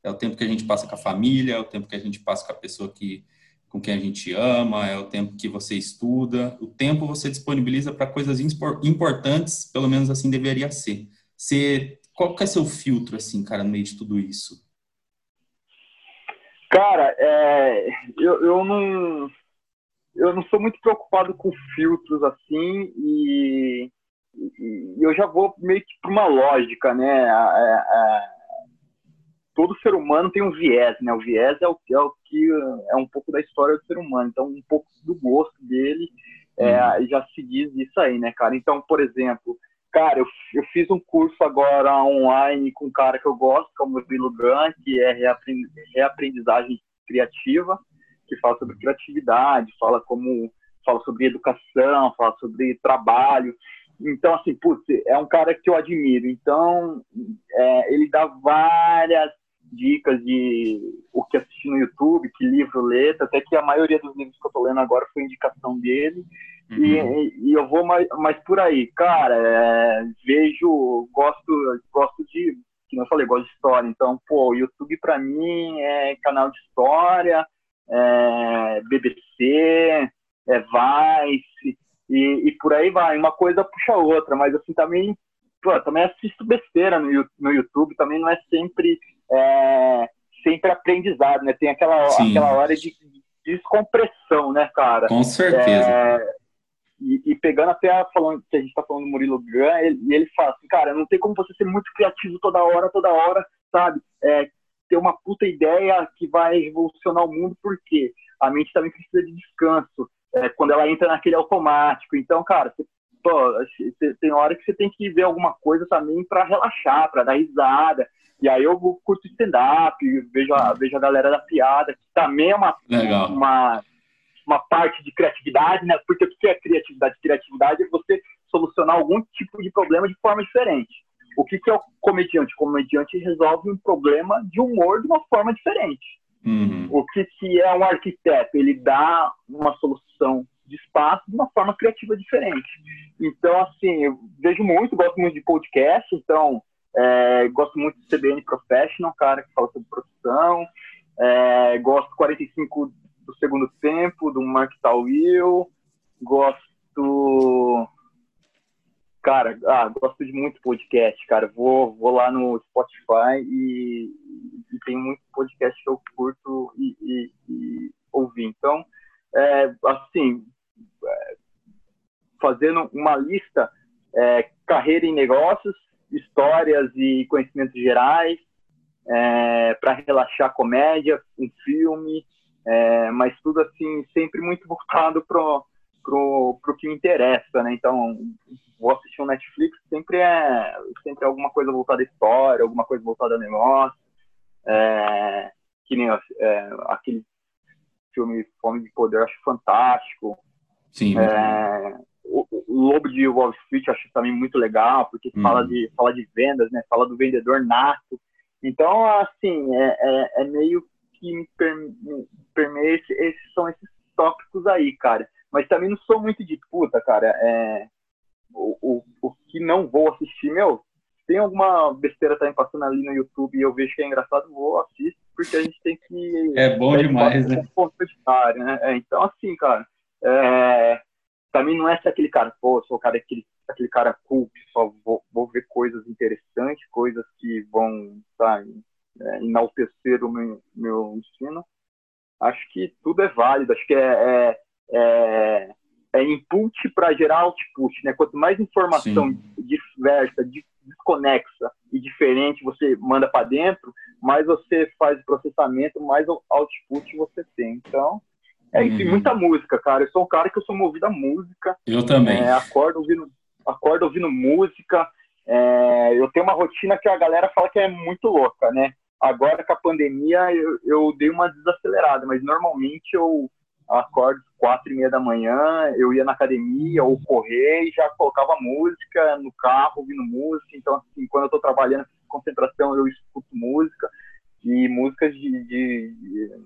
É o tempo que a gente passa com a família, é o tempo que a gente passa com a pessoa que com quem a gente ama, é o tempo que você estuda, o tempo você disponibiliza para coisas importantes, pelo menos assim deveria ser. Você, qual que é seu filtro, assim, cara, no meio de tudo isso? Cara, é, eu, eu não eu não sou muito preocupado com filtros assim e, e eu já vou meio que para uma lógica, né? todo ser humano tem um viés, né? O viés é o, é o que é um pouco da história do ser humano, então um pouco do gosto dele é, uhum. já se diz isso aí, né, cara? Então, por exemplo, Cara, eu, eu fiz um curso agora online com um cara que eu gosto, que é o Murilo Gun, que é reaprendizagem criativa, que fala sobre criatividade, fala como fala sobre educação, fala sobre trabalho. Então, assim, putz, é um cara que eu admiro. Então, é, ele dá várias dicas de o que assistir no YouTube, que livro ler, até que a maioria dos livros que eu tô lendo agora foi indicação dele. Uhum. E, e, eu vou mais, mais por aí. Cara, é, vejo, gosto, gosto de, como eu falei, gosto de história. Então, pô, o YouTube para mim é canal de história, é BBC, é Vice, e, e por aí vai. Uma coisa puxa a outra, mas assim, também, pô, também assisto besteira no, no YouTube, também não é sempre, é, sempre aprendizado, né? Tem aquela, aquela hora de descompressão, né, cara? Com certeza. É, e, e, pegando até a, falando que a gente está falando do Murilo Gun, ele, e ele fala assim, cara, não tem como você ser muito criativo toda hora, toda hora, sabe? É, ter uma puta ideia que vai revolucionar o mundo, porque a mente também precisa de descanso, é, quando ela entra naquele automático. Então, cara, você, pô, você, tem hora que você tem que ver alguma coisa também para relaxar, para dar risada. E aí eu curto stand-up, vejo a, vejo a galera da piada, que também é uma, Legal. uma uma parte de criatividade, né? Porque o que é criatividade? Criatividade é você solucionar algum tipo de problema de forma diferente. O que, que é o comediante? O comediante resolve um problema de humor de uma forma diferente. Uhum. O que, que é um arquiteto? Ele dá uma solução de espaço de uma forma criativa diferente. Então, assim, eu vejo muito, gosto muito de podcast, então é, gosto muito do CBN Professional, cara, que fala sobre produção. É, gosto 45 do segundo tempo, do Mark Tawil. Gosto. Cara, ah, gosto de muito podcast, cara. Vou, vou lá no Spotify e, e tem muito podcast que eu curto e, e, e ouvir. Então, é, assim, é, fazendo uma lista, é, carreira em negócios, histórias e conhecimentos gerais, é, para relaxar comédia, um filme, é, mas tudo assim sempre muito voltado pro pro, pro que me interessa, né? Então vou assistir um Netflix sempre é sempre é alguma coisa voltada à história, alguma coisa voltada a negócio, é, que nem é, aquele filme Fome de Poder acho fantástico. Sim. É, o, o Lobo de Wall Street acho também muito legal porque hum. fala de fala de vendas, né? Fala do vendedor nato. Então assim é, é, é meio que me, permeia esse, esses, são esses tópicos aí, cara. Mas também não sou muito de puta, cara. É, o, o, o que não vou assistir, meu, tem alguma besteira também passando ali no YouTube e eu vejo que é engraçado, vou assistir, porque a gente tem que. É bom demais, né? né? É, então, assim, cara, é, também não é ser aquele cara, pô, sou o cara, aquele, aquele cara cool, só vou, vou ver coisas interessantes, coisas que vão, sabe, é, enaltecer o meu, meu ensino, acho que tudo é válido, acho que é, é, é, é input para gerar output, né? Quanto mais informação Sim. diversa, desconexa e diferente você manda para dentro, mais você faz o processamento, mais output você tem. Então, é isso, uhum. muita música, cara. Eu sou um cara que eu sou movido a música. Eu também. É, acordo ouvindo, acordo ouvindo música. É, eu tenho uma rotina que a galera fala que é muito louca, né? Agora com a pandemia eu, eu dei uma desacelerada, mas normalmente eu acordo quatro e meia da manhã, eu ia na academia ou correr e já colocava música no carro, ouvindo música. Então, assim, quando eu estou trabalhando concentração, eu escuto música e músicas de, de, de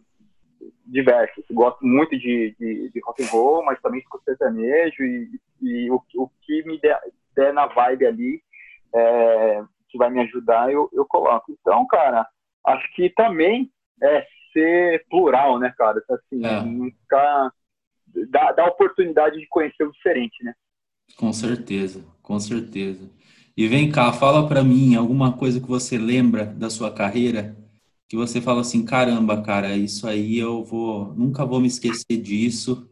diversas. gosto muito de, de, de, rock and roll, mas também escuto sertanejo e, e o, o que me der, der na vibe ali, é, que vai me ajudar, eu, eu coloco. Então, cara, acho que também é ser plural, né, cara? Assim, é. ficar. Dá, dá oportunidade de conhecer o diferente, né? Com certeza, com certeza. E vem cá, fala para mim alguma coisa que você lembra da sua carreira que você fala assim, caramba, cara, isso aí eu vou, nunca vou me esquecer disso.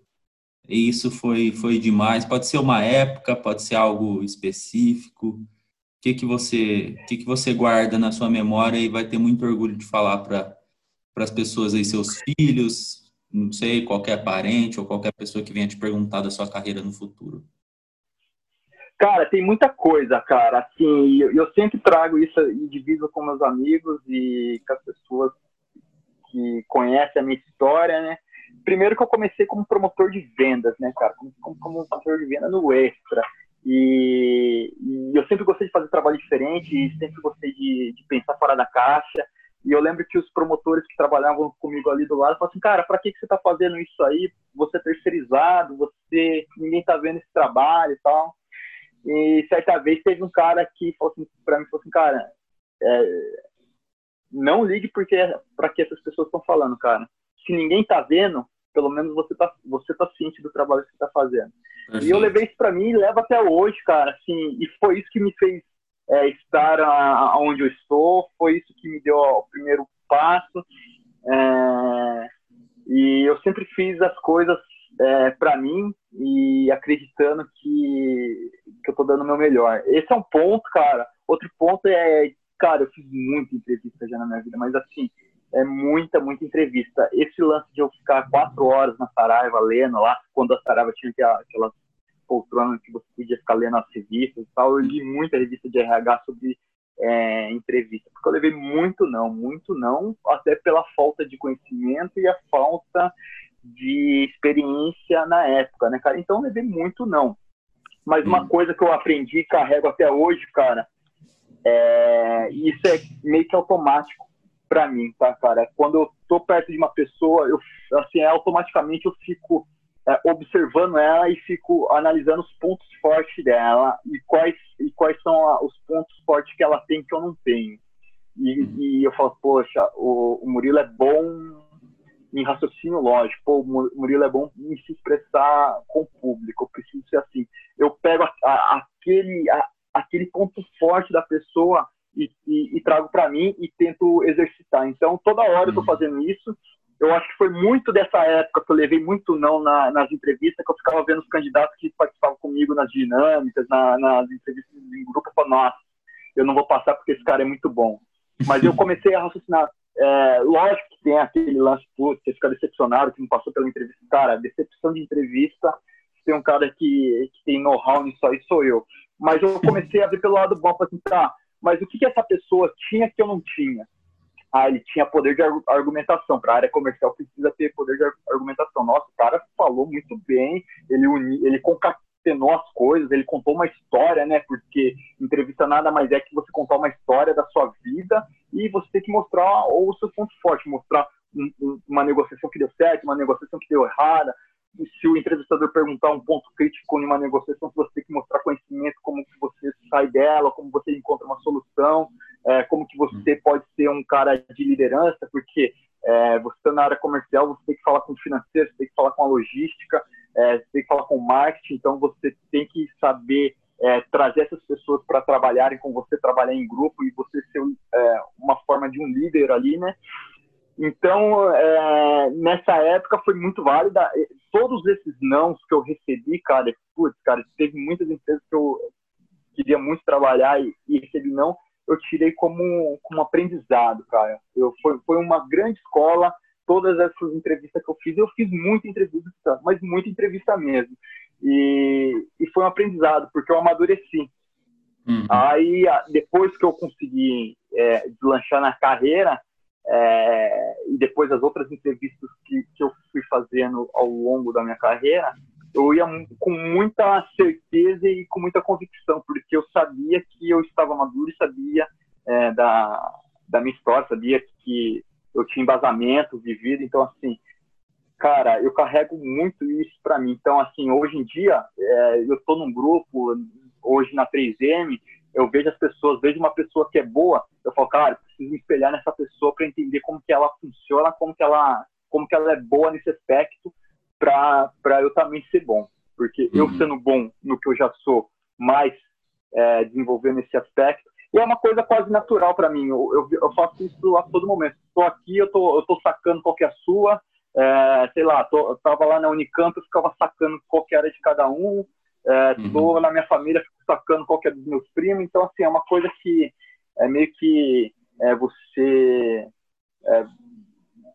E isso foi foi demais. Pode ser uma época, pode ser algo específico que que você que que você guarda na sua memória e vai ter muito orgulho de falar para as pessoas aí seus filhos não sei qualquer parente ou qualquer pessoa que venha te perguntar da sua carreira no futuro Cara, tem muita coisa, cara. Assim, eu, eu sempre trago isso e divido com meus amigos e com as pessoas que conhecem a minha história, né? Primeiro que eu comecei como promotor de vendas, né, cara? Como, como promotor de venda no Extra. E, e, eu sempre gostei de fazer trabalho diferente sempre gostei de, de, pensar fora da caixa. E eu lembro que os promotores que trabalhavam comigo ali do lado falavam assim, cara, para que, que você está fazendo isso aí? Você é terceirizado, você ninguém está vendo esse trabalho e tal. E certa vez teve um cara que falou assim para mim, falou assim, cara, é, não ligue porque para que essas pessoas estão falando, cara. Se ninguém tá vendo, pelo menos você tá você tá ciente do trabalho que você tá fazendo. E eu levei isso para mim e levo até hoje, cara. Assim, e foi isso que me fez é, estar onde eu estou, foi isso que me deu o primeiro passo. É, e eu sempre fiz as coisas é, para mim e acreditando que, que eu tô dando o meu melhor. Esse é um ponto, cara. Outro ponto é, cara, eu fiz muita entrevista já na minha vida, mas assim, é muita, muita entrevista. Esse lance de eu ficar quatro horas na Saraiva lendo lá, quando a Saraiva tinha aquelas poltronas que você podia ficar lendo as revistas e tal, eu li muita revista de RH sobre é, entrevista, porque eu levei muito não, muito não, até pela falta de conhecimento e a falta de experiência na época, né, cara? Então, levei muito não. Mas uma hum. coisa que eu aprendi e carrego até hoje, cara, é... isso é meio que automático para mim, tá, cara? Quando eu tô perto de uma pessoa, eu, assim, é, automaticamente eu fico é, observando ela e fico analisando os pontos fortes dela e quais, e quais são os pontos fortes que ela tem que eu não tenho. E, hum. e eu falo, poxa, o, o Murilo é bom em raciocínio lógico. Pô, o Murilo é bom em se expressar com o público. Eu preciso ser assim. Eu pego a, a, aquele, a, aquele ponto forte da pessoa e, e, e trago para mim e tento exercitar. Então, toda hora eu estou uhum. fazendo isso. Eu acho que foi muito dessa época que eu levei muito não na, nas entrevistas, que eu ficava vendo os candidatos que participavam comigo nas dinâmicas, na, nas entrevistas em grupo, eu nossa, eu não vou passar porque esse cara é muito bom. Mas eu comecei a raciocinar, é, lógico que tem aquele lance, putz, você fica decepcionado que não passou pela entrevista. Cara, decepção de entrevista, tem um cara que, que tem know-how nisso aí, sou eu. Mas eu comecei a ver pelo lado bom, falei assim, tá, mas o que, que essa pessoa tinha que eu não tinha? Ah, ele tinha poder de argumentação. Para a área comercial precisa ter poder de argumentação. Nossa, o cara falou muito bem, ele, uni, ele concatenou as coisas, ele contou uma história, né? Porque entrevista nada mais é que você contar uma história da sua vida e você tem que mostrar ou o seu ponto forte, mostrar um, um, uma negociação que deu certo, uma negociação que deu errada. Se o entrevistador perguntar um ponto crítico em uma negociação, você tem que mostrar conhecimento, como que você sai dela, como você encontra uma solução, é, como que você hum. pode ser um cara de liderança, porque é, você está na área comercial, você tem que falar com o financeiro, você tem que falar com a logística, é, você tem que falar com o marketing, então você tem que saber é, trazer essas pessoas para trabalharem com você, trabalhar em grupo e você ser é, uma forma de um líder ali, né? Então, é, nessa época foi muito válida. Todos esses nãos que eu recebi, cara, putz, cara, teve muitas empresas que eu queria muito trabalhar e, e recebi não, eu tirei como, como aprendizado, cara. Eu, foi, foi uma grande escola, todas essas entrevistas que eu fiz, eu fiz muita entrevista, mas muita entrevista mesmo. E, e foi um aprendizado, porque eu amadureci. Uhum. Aí, depois que eu consegui é, deslanchar na carreira, é, e depois as outras entrevistas que, que eu fui fazendo ao longo da minha carreira, eu ia com muita certeza e com muita convicção, porque eu sabia que eu estava maduro e sabia é, da, da minha história, sabia que eu tinha embasamento vivido, então assim, cara, eu carrego muito isso para mim. Então, assim, hoje em dia, é, eu estou num grupo, hoje na 3M, eu vejo as pessoas, vejo uma pessoa que é boa, eu falo, cara, preciso me espelhar nessa pessoa para entender como que ela funciona, como que ela, como que ela é boa nesse aspecto, para eu também ser bom. Porque uhum. eu sendo bom no que eu já sou, mais é, desenvolvendo esse aspecto, e é uma coisa quase natural para mim. Eu, eu, eu, faço isso a todo momento. Estou aqui, eu tô, eu tô sacando qual que é a sua, é, sei lá, tô, eu tava lá na Unicamp, eu ficava sacando qual que era de cada um, é, tô uhum. na minha família, fico sacando qual que é dos meus primos, então, assim, é uma coisa que é meio que é, você, é,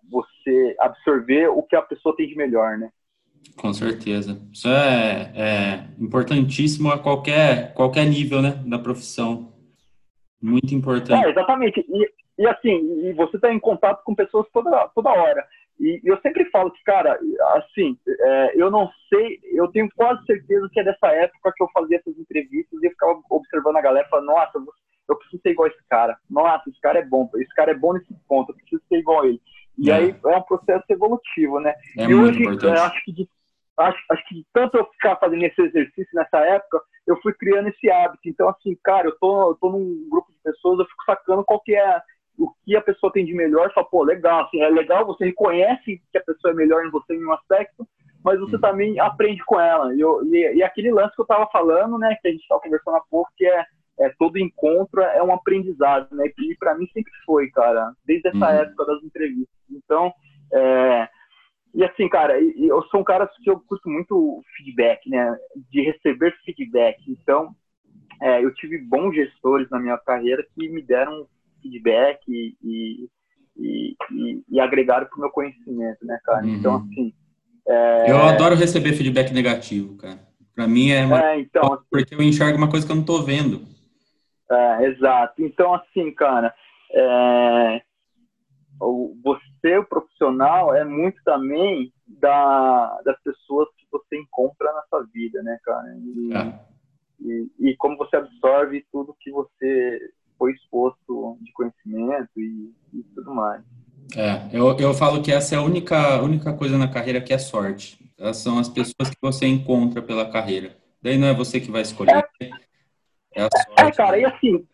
você absorver o que a pessoa tem de melhor, né? Com certeza. Isso é, é importantíssimo a qualquer, qualquer nível né, da profissão. Muito importante. É, exatamente. E, e assim, e você está em contato com pessoas toda, toda hora. E eu sempre falo que, cara, assim, é, eu não sei, eu tenho quase certeza que é dessa época que eu fazia essas entrevistas e eu ficava observando a galera falando, nossa, eu preciso ser igual esse cara. Nossa, esse cara é bom, esse cara é bom nesse ponto, eu preciso ser igual a ele. E é. aí é um processo evolutivo, né? É e hoje, eu acho que de acho, acho que tanto eu ficar fazendo esse exercício nessa época, eu fui criando esse hábito. Então, assim, cara, eu tô, eu tô num grupo de pessoas, eu fico sacando qual que é o que a pessoa tem de melhor, só, pô, legal, assim, é legal, você reconhece que a pessoa é melhor em você em um aspecto, mas você uhum. também aprende com ela. E, eu, e, e, aquele lance que eu tava falando, né, que a gente tava conversando há pouco, que é, é todo encontro é um aprendizado, né, e para mim sempre foi, cara, desde essa uhum. época das entrevistas. Então, é, e assim, cara, eu sou um cara que eu curto muito feedback, né? De receber feedback. Então, é, eu tive bons gestores na minha carreira que me deram feedback e, e, e, e agregaram para o meu conhecimento, né, cara? Uhum. Então, assim. É... Eu adoro receber feedback negativo, cara. Para mim é, é então, assim, porque eu enxergo uma coisa que eu não estou vendo. É, exato. Então, assim, cara, é, você, o profissional, é muito também da, das pessoas que você encontra na sua vida, né, cara? E, é. e, e, como você absorve tudo que você foi exposto de conhecimento e, e tudo mais. É, eu, eu falo que essa é a única, única coisa na carreira que é sorte. Elas são as pessoas que você encontra pela carreira. Daí não é você que vai escolher. É, é, sorte, é cara, né? e assim,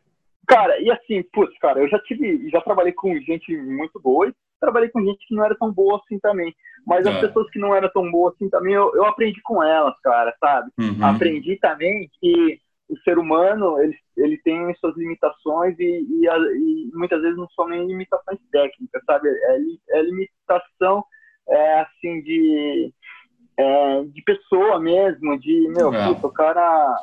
Cara, e assim, putz, cara, eu já tive, já trabalhei com gente muito boa e trabalhei com gente que não era tão boa assim também. Mas é. as pessoas que não eram tão boas assim também, eu, eu aprendi com elas, cara, sabe? Uhum. Aprendi também que o ser humano, ele, ele tem suas limitações e, e, e muitas vezes não são nem limitações técnicas, sabe? É, é limitação, é, assim, de... É, de pessoa mesmo, de, meu, é. puta, o cara,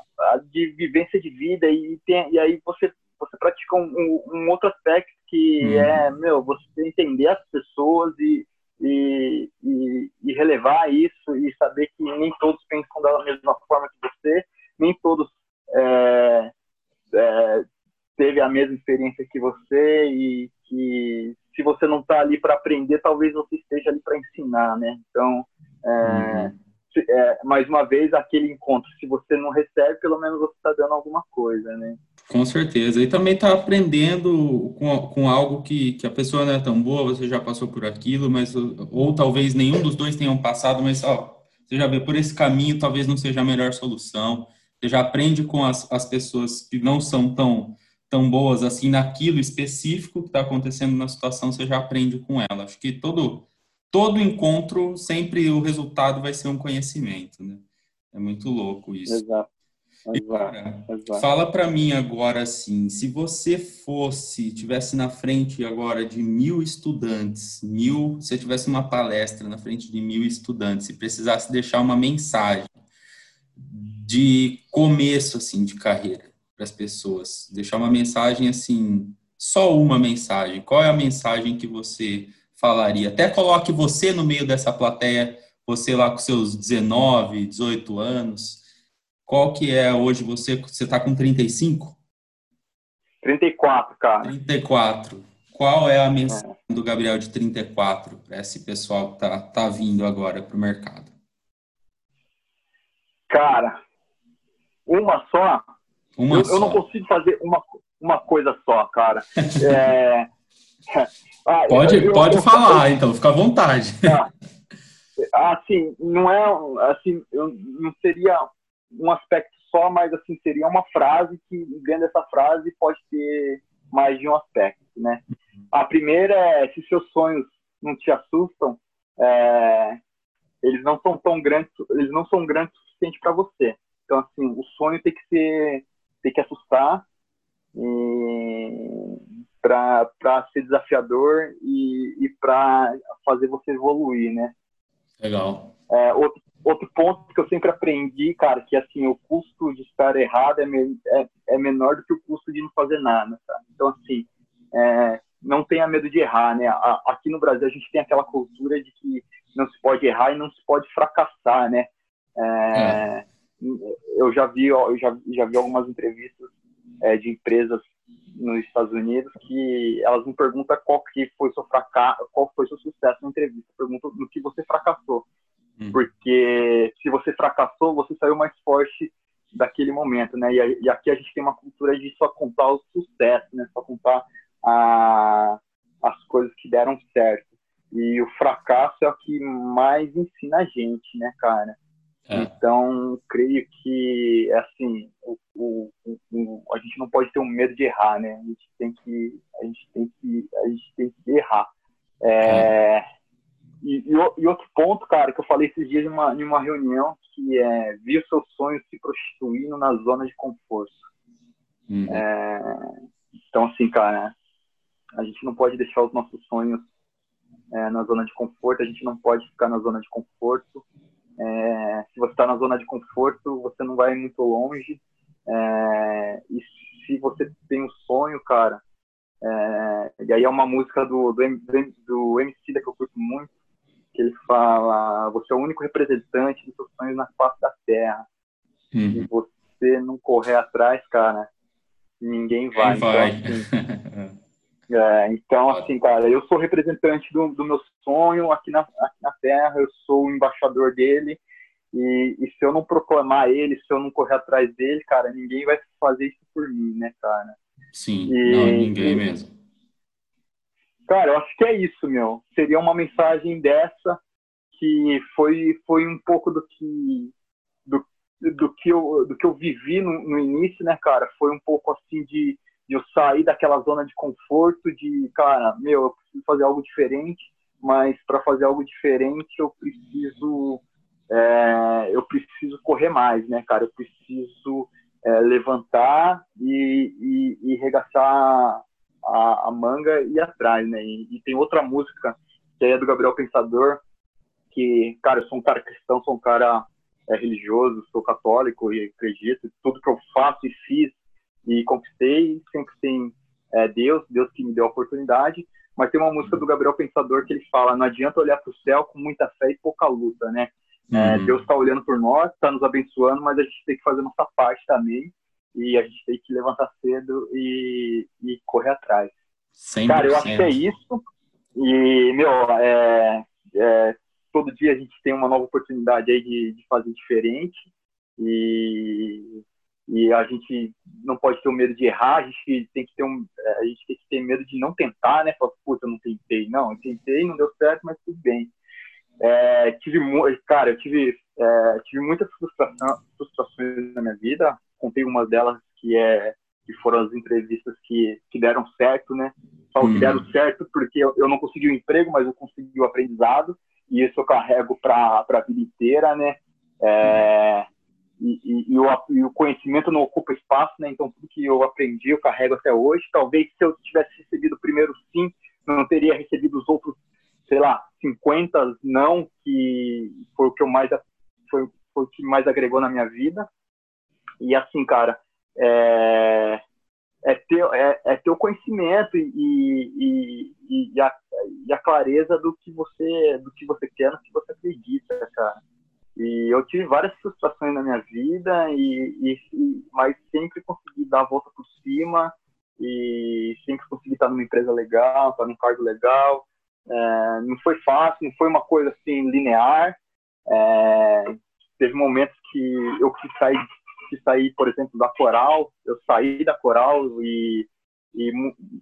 de vivência de vida, e, tem, e aí você você pratica um, um outro aspecto que uhum. é, meu, você entender as pessoas e, e, e, e, relevar isso e saber que nem todos pensam da mesma forma que você, nem todos é, é, teve a mesma experiência que você e que se você não está ali para aprender, talvez você esteja ali para ensinar, né? Então, é, uhum. é, mais uma vez, aquele encontro, se você não recebe, pelo menos você está dando alguma coisa, né? Com certeza. E também está aprendendo com, com algo que, que a pessoa não é tão boa, você já passou por aquilo, mas ou talvez nenhum dos dois tenham passado, mas ó, você já vê por esse caminho, talvez não seja a melhor solução. Você já aprende com as, as pessoas que não são tão, tão boas assim naquilo específico que está acontecendo na situação, você já aprende com ela. Acho que todo, todo encontro, sempre o resultado vai ser um conhecimento, né? É muito louco isso. Exato. Cara, fala para mim agora assim, se você fosse, tivesse na frente agora de mil estudantes, mil, se tivesse uma palestra na frente de mil estudantes e precisasse deixar uma mensagem de começo assim de carreira para as pessoas, deixar uma mensagem assim, só uma mensagem. Qual é a mensagem que você falaria? Até coloque você no meio dessa plateia, você lá com seus 19, 18 anos qual que é hoje você? Você está com 35? 34, cara. 34. Qual é a mensagem é. do Gabriel de 34 para esse pessoal que tá, tá vindo agora para o mercado? Cara, uma só? Uma eu, só. eu não consigo fazer uma, uma coisa só, cara. É... ah, pode eu, pode eu, falar, então, fica à vontade. Ah, assim, não é assim, não seria um aspecto só, mas assim seria uma frase que dentro dessa frase pode ter mais de um aspecto, né? A primeira é se seus sonhos não te assustam, é, eles não são tão grandes, eles não são grandes o suficiente para você. Então assim, o sonho tem que ser, tem que assustar para ser desafiador e, e para fazer você evoluir, né? Legal. É, outro, outro ponto que eu sempre aprendi, cara, que assim, o custo de estar errado é, me, é, é menor do que o custo de não fazer nada, tá? Então, assim, é, não tenha medo de errar, né? A, aqui no Brasil a gente tem aquela cultura de que não se pode errar e não se pode fracassar, né? É, é. Eu já vi, eu já, já vi algumas entrevistas é, de empresas nos Estados Unidos que elas me perguntam qual que foi seu fracasso, qual foi seu sucesso na entrevista, perguntam no que você fracassou, hum. porque se você fracassou, você saiu mais forte daquele momento, né? E, e, aqui a gente tem uma cultura de só contar o sucesso, né? Só contar a, as coisas que deram certo. E o fracasso é o que mais ensina a gente, né, cara? É. Então, creio que, assim, o, o, o, a gente não pode ter um medo de errar, né? A gente tem que, a gente tem que, a gente tem que errar. É, é. E, e, outro ponto, cara, que eu falei esses dias em uma, em uma reunião, que é os seus sonhos se prostituindo na zona de conforto. Uhum. É, então, assim, cara, a gente não pode deixar os nossos sonhos é, na zona de conforto, a gente não pode ficar na zona de conforto. É, se você está na zona de conforto, você não vai muito longe. É, e se você tem um sonho, cara, é, e aí é uma música do, do, do MC que eu curto muito, que ele fala: Você é o único representante dos seus sonhos na face da terra. Uhum. Se você não correr atrás, cara, ninguém vai. vai. Então, assim, É, então, assim, cara, eu sou representante do, do meu sonho aqui na, aqui na Terra, eu sou o embaixador dele, e, e, se eu não proclamar ele, se eu não correr atrás dele, cara, ninguém vai fazer isso por mim, né, cara? Sim, e, não, ninguém mesmo. Cara, eu acho que é isso, meu. Seria uma mensagem dessa que foi, foi um pouco do que do, do que eu do que eu vivi no, no início, né, cara? Foi um pouco assim de de eu sair daquela zona de conforto de, cara, meu, eu preciso fazer algo diferente, mas para fazer algo diferente eu preciso é, eu preciso correr mais, né, cara? Eu preciso é, levantar e, e, e regaçar a, a, manga e ir atrás, né? E, e, tem outra música que é do Gabriel Pensador, que, cara, eu sou um cara cristão, sou um cara é, religioso, sou católico e acredito, tudo que eu faço e fiz e conquistei, sempre tem é, Deus, Deus que me deu a oportunidade, mas tem uma música do Gabriel Pensador que ele fala, não adianta olhar para o céu com muita fé e pouca luta, né? É, uhum. Deus está olhando por nós, está nos abençoando, mas a gente tem que fazer nossa parte também e a gente tem que levantar cedo e, e correr atrás. 100%. Cara, eu acho que é isso. E, meu, é, é, todo dia a gente tem uma nova oportunidade aí de, de fazer diferente. E e a gente não pode ter o medo de errar, a gente tem que ter um, é, a gente tem que ter medo de não tentar, né? Falar, puta, eu não tentei. Não, eu tentei, não deu certo, mas tudo bem. É, tive, cara, eu tive, é, tive muitas frustração, frustrações na minha vida. Contei uma delas que é que foram as entrevistas que, que deram certo, né? Falo que deram uhum. certo porque eu, eu não consegui o um emprego, mas eu consegui o aprendizado e isso eu carrego para a vida inteira, né? É, e, e, e, o, e, o, conhecimento não ocupa espaço, né? Então tudo que eu aprendi eu carrego até hoje. Talvez se eu tivesse recebido o primeiro sim, não teria recebido os outros, sei lá, 50 não, que foi o que eu mais foi, foi o que mais agregou na minha vida. E assim, cara, é, é ter, é, é o conhecimento e, e, a, e a clareza do que você do que você quer, no que você acredita, cara. E eu tive várias frustrações na minha vida, e, e, mas sempre consegui dar a volta por cima e sempre consegui estar numa empresa legal, estar num cargo legal. É, não foi fácil, não foi uma coisa assim linear. É, teve momentos que eu quis sair, quis sair, por exemplo, da coral. Eu saí da coral e, e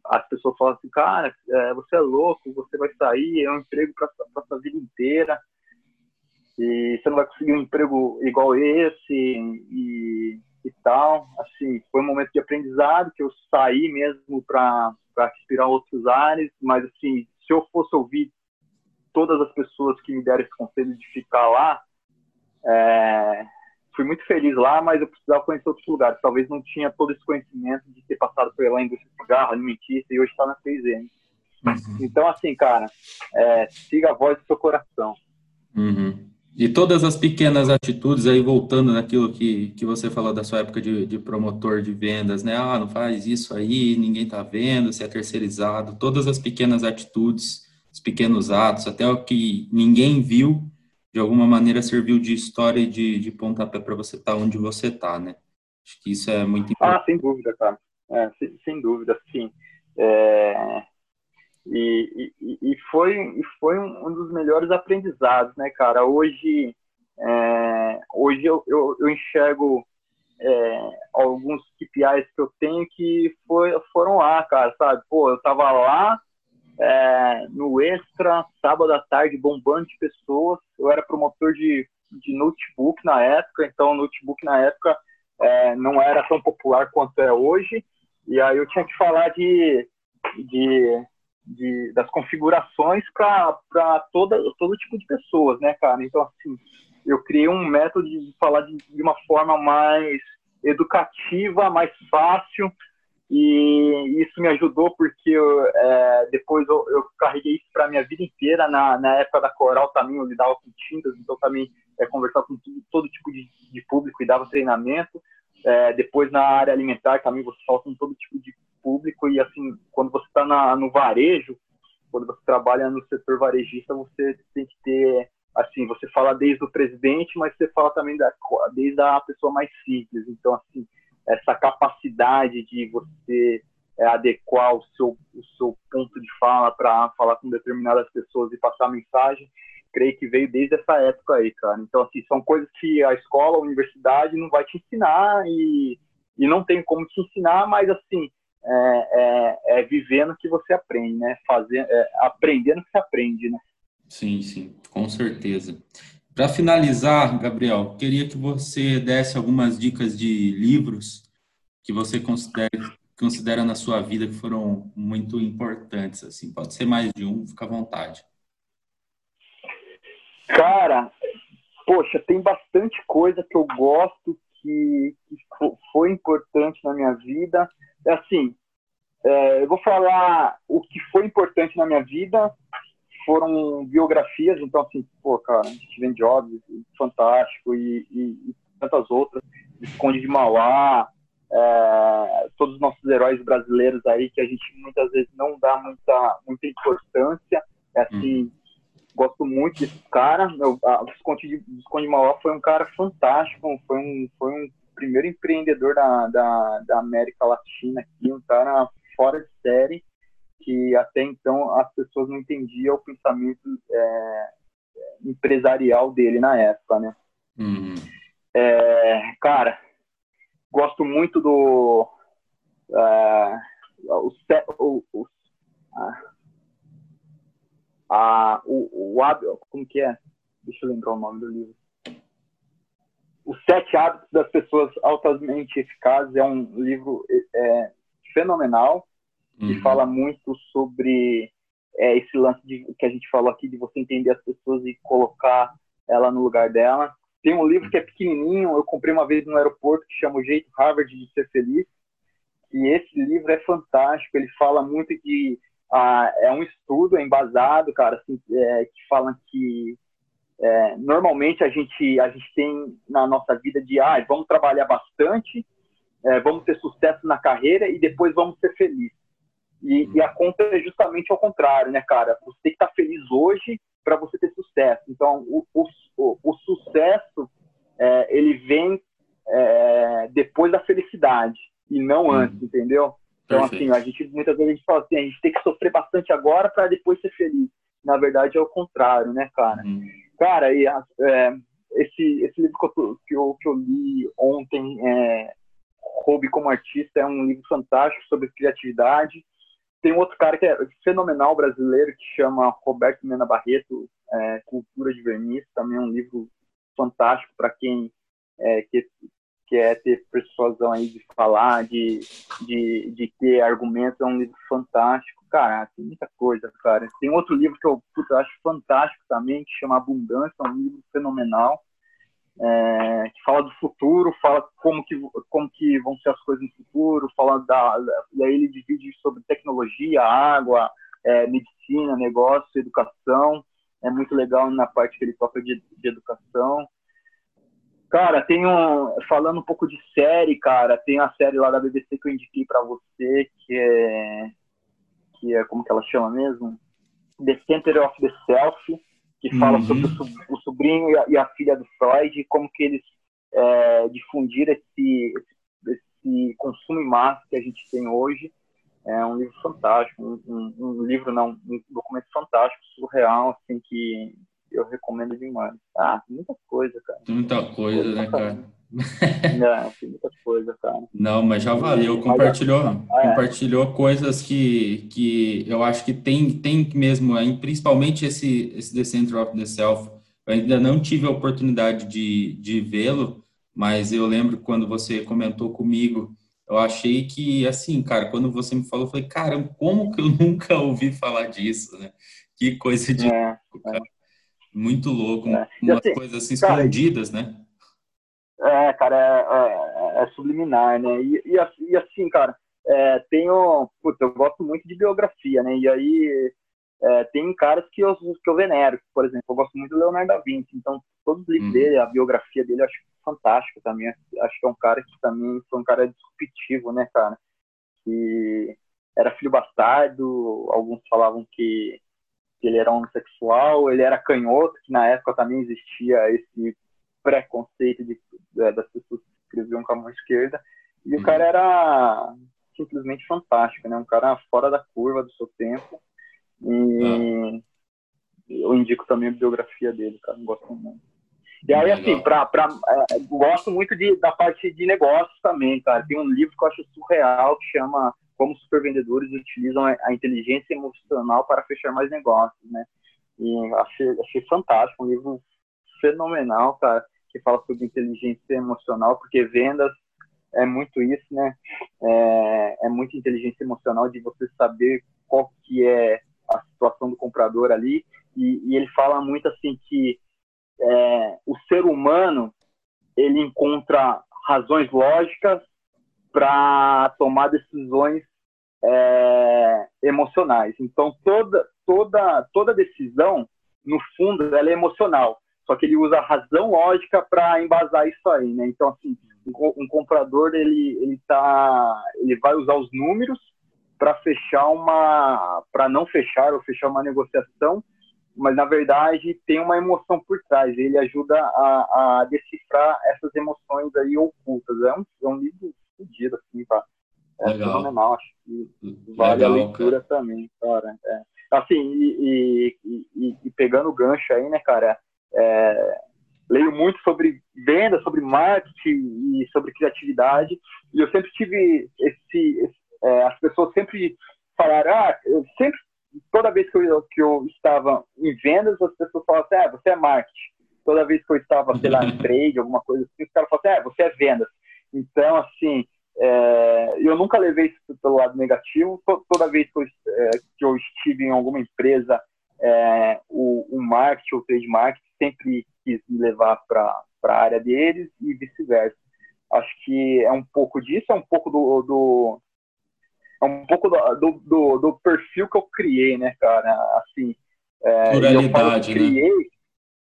as pessoas falam assim, cara, é, você é louco, você vai sair, é um emprego para a sua vida inteira e você não vai conseguir um emprego igual esse e, e tal. Assim, foi um momento de aprendizado que eu saí mesmo para respirar outros ares, mas assim, se eu fosse ouvir todas as pessoas que me deram esse conselho de ficar lá, é, fui muito feliz lá, mas eu precisava conhecer outros lugares. Talvez não tinha todo esse conhecimento de ter passado pela indústria de cigarro, alimentícia e hoje está na 3M. Uhum. Então, assim, cara, é, siga a voz do seu coração. Uhum. E todas as pequenas atitudes, aí voltando naquilo que, que você falou da sua época de, de promotor de vendas, né? Ah, não faz isso aí, ninguém tá vendo, se é terceirizado. Todas as pequenas atitudes os pequenos atos, até o que ninguém viu, de alguma maneira serviu de história e de, de pontapé para você estar tá onde você está, né? Acho que isso é muito importante. Ah, sem dúvida, cara. É, sem, sem, dúvida, sim. É, e, e, foi, foi um dos melhores aprendizados, né, cara? Hoje, é, hoje eu, eu, eu enxergo é, alguns KPIs que eu tenho que foi, foram lá, cara, sabe? Pô, eu tava lá é, no Extra, sábado à tarde, bombando de pessoas. Eu era promotor de, de notebook na época, então notebook na época é, não era tão popular quanto é hoje. E aí eu tinha que falar de, de, de das configurações para todo tipo de pessoas, né, cara? Então, assim, eu criei um método de falar de, de uma forma mais educativa, mais fácil, e isso me ajudou porque eu, é, depois eu, eu, carreguei isso para minha vida inteira. Na, na época da coral também eu lidava com tintas, então também é, conversava com tudo, todo tipo de, de, público e dava treinamento. É, depois na área alimentar também você fala com todo tipo de público e assim quando você está no varejo, quando você trabalha no setor varejista, você tem que ter assim, você fala desde o presidente, mas você fala também da, desde a pessoa mais simples. Então, assim, essa capacidade de você é, adequar o seu, o seu ponto de fala para falar com determinadas pessoas e passar mensagem, creio que veio desde essa época aí, cara. Então, assim, são coisas que a escola, a universidade não vai te ensinar e, e não tem como te ensinar, mas, assim, é, é, é vivendo que você aprende, né? Fazer, é, aprendendo que você aprende, né? Sim, sim, com certeza. Para finalizar, Gabriel, queria que você desse algumas dicas de livros que você considera, considera na sua vida que foram muito importantes. Assim, pode ser mais de um, fica à vontade. Cara, poxa, tem bastante coisa que eu gosto que, que foi importante na minha vida. É assim, é, eu vou falar o que foi importante na minha vida. Foram biografias, então, assim, pô, cara, Steven Jobs, fantástico, e, e, e tantas outras, Esconde de Mauá, é, todos os nossos heróis brasileiros aí, que a gente muitas vezes não dá muita, muita importância, é assim, hum. gosto muito desse cara, meu, a, o Visconde de, de Mauá foi um cara fantástico, foi um, foi um primeiro empreendedor da, da, da América Latina aqui, um cara fora de série, que até então as pessoas não entendiam o pensamento é, empresarial dele na época, né? Uhum. É, cara, gosto muito do uh, o, o, o, a, o, o como que é? Deixa eu lembrar o nome do livro. Os Sete Hábitos das Pessoas Altamente Eficazes é um livro é, fenomenal que uhum. fala muito sobre é, esse lance de, que a gente falou aqui, de você entender as pessoas e colocar ela no lugar dela. Tem um livro que é pequenininho, eu comprei uma vez no aeroporto, que chama O Jeito Harvard de Ser Feliz. E esse livro é fantástico, ele fala muito de... Ah, é um estudo, é embasado, cara, assim, é, que fala que é, normalmente a gente, a gente tem na nossa vida de, ah, vamos trabalhar bastante, é, vamos ter sucesso na carreira e depois vamos ser felizes. E, e, a conta é justamente ao contrário, né, cara? Você tem que estar feliz hoje para você ter sucesso. Então, o, o, o sucesso, é, ele vem é, depois da felicidade e não uhum. antes, entendeu? Então, Perfeito. assim, a gente muitas vezes a gente fala assim, a gente tem que sofrer bastante agora para depois ser feliz. Na verdade, é o contrário, né, cara? Uhum. Cara, e, é, esse, esse livro que eu, que eu, que eu li ontem, é, como Artista, é um livro fantástico sobre criatividade. Tem outro cara que é fenomenal brasileiro que chama Roberto Mena Barreto, é, Cultura de Verniz, também é um livro fantástico para quem é, que, quer ter persuasão aí de falar, de, de, de ter argumentos, é um livro fantástico. Cara, tem muita coisa, cara. Tem outro livro que eu, puta, acho fantástico também, que chama Abundância, é um livro fenomenal é, que fala do futuro, fala como que, como que vão ser as coisas no futuro, fala da, e aí ele divide sobre tecnologia, água, é, medicina, negócio, educação, é muito legal na parte que ele toca de, de educação. Cara, tem um, falando um pouco de série, cara, tem a série lá da BBC que eu indiquei para você, que é, que é, como que ela chama mesmo? The Center of the Self, que fala uhum. sobre o, sobrinho e a, e a, filha do Freud, como que eles é, difundiram esse, esse, esse, consumo em massa que a gente tem hoje. É um livro fantástico, um, um, um livro não, um documento fantástico, surreal, assim, que eu recomendo demais. Ah, muita coisa, cara. Muita coisa, né, cara? Não, tem muita coisa, cara. Não, mas já valeu. Compartilhou, ah, é. compartilhou coisas que, que eu acho que tem, tem mesmo, principalmente esse, esse The Center of the Self. Eu ainda não tive a oportunidade de, de vê-lo, mas eu lembro quando você comentou comigo, eu achei que, assim, cara, quando você me falou, eu falei, caramba, como que eu nunca ouvi falar disso, né? Que coisa de é, é. Muito louco, é. umas assim, coisas assim, escondidas, cara, né? É, cara, é, é, é subliminar, né? E, e, e assim, cara, é, tenho. Puta, eu gosto muito de biografia, né? E aí é, tem caras que eu, que eu venero, por exemplo, eu gosto muito do Leonardo da Vinci, então todos os livros hum. dele, a biografia dele, eu acho fantástico também. Acho que é um cara que também foi um cara disruptivo, né, cara? Que era filho bastardo, alguns falavam que, que ele era homossexual, ele era canhoto, que na época também existia esse preconceito de, é, das pessoas que escreviam com a mão esquerda. E uhum. o cara era simplesmente fantástico, né? Um cara fora da curva do seu tempo. E uhum. eu indico também a biografia dele, cara. Gosto muito. E aí, assim, pra, pra, é, gosto muito de, da parte de negócios também, cara. Tem um livro que eu acho surreal que chama Como Supervendedores Utilizam a Inteligência Emocional para Fechar Mais Negócios, né? E achei, achei fantástico, um livro fenomenal, cara que fala sobre inteligência emocional, porque vendas é muito isso, né? É, é muito inteligência emocional de você saber qual que é a situação do comprador ali. E, e ele fala muito assim que é, o ser humano ele encontra razões lógicas para tomar decisões é, emocionais. Então toda toda toda decisão no fundo ela é emocional. Só que ele usa a razão lógica para embasar isso aí, né? Então, assim, um, comprador, ele, ele, tá, ele vai usar os números para fechar uma... para não fechar ou fechar uma negociação, mas, na verdade, tem uma emoção por trás. Ele ajuda a, a decifrar essas emoções aí ocultas. É um, é um livro fodido, assim, pá. É Legal. fenomenal, acho que vale Legal, a leitura cara. também, cara. É. Assim, e, e, e, e pegando o gancho aí, né, cara, é, leio muito sobre venda, sobre marketing e sobre criatividade. E eu sempre tive esse, esse é, as pessoas sempre falaram, ah, eu sempre toda vez que eu, que eu estava em vendas, as pessoas falavam assim, ah, você é marketing. Toda vez que eu estava, sei lá, em trade, alguma coisa assim, os caras falavam assim, ah, você é vendas. Então, assim, é, eu nunca levei isso pelo lado negativo. Toda vez que eu, é, que eu estive em alguma empresa, é, o, o marketing, o trade marketing, sempre quis me levar para a área deles e vice-versa. Acho que é um pouco disso, é um pouco do, do é um pouco do, do, do, perfil que eu criei, né, cara? Assim, é, Pluralidade, eu né? criei, né?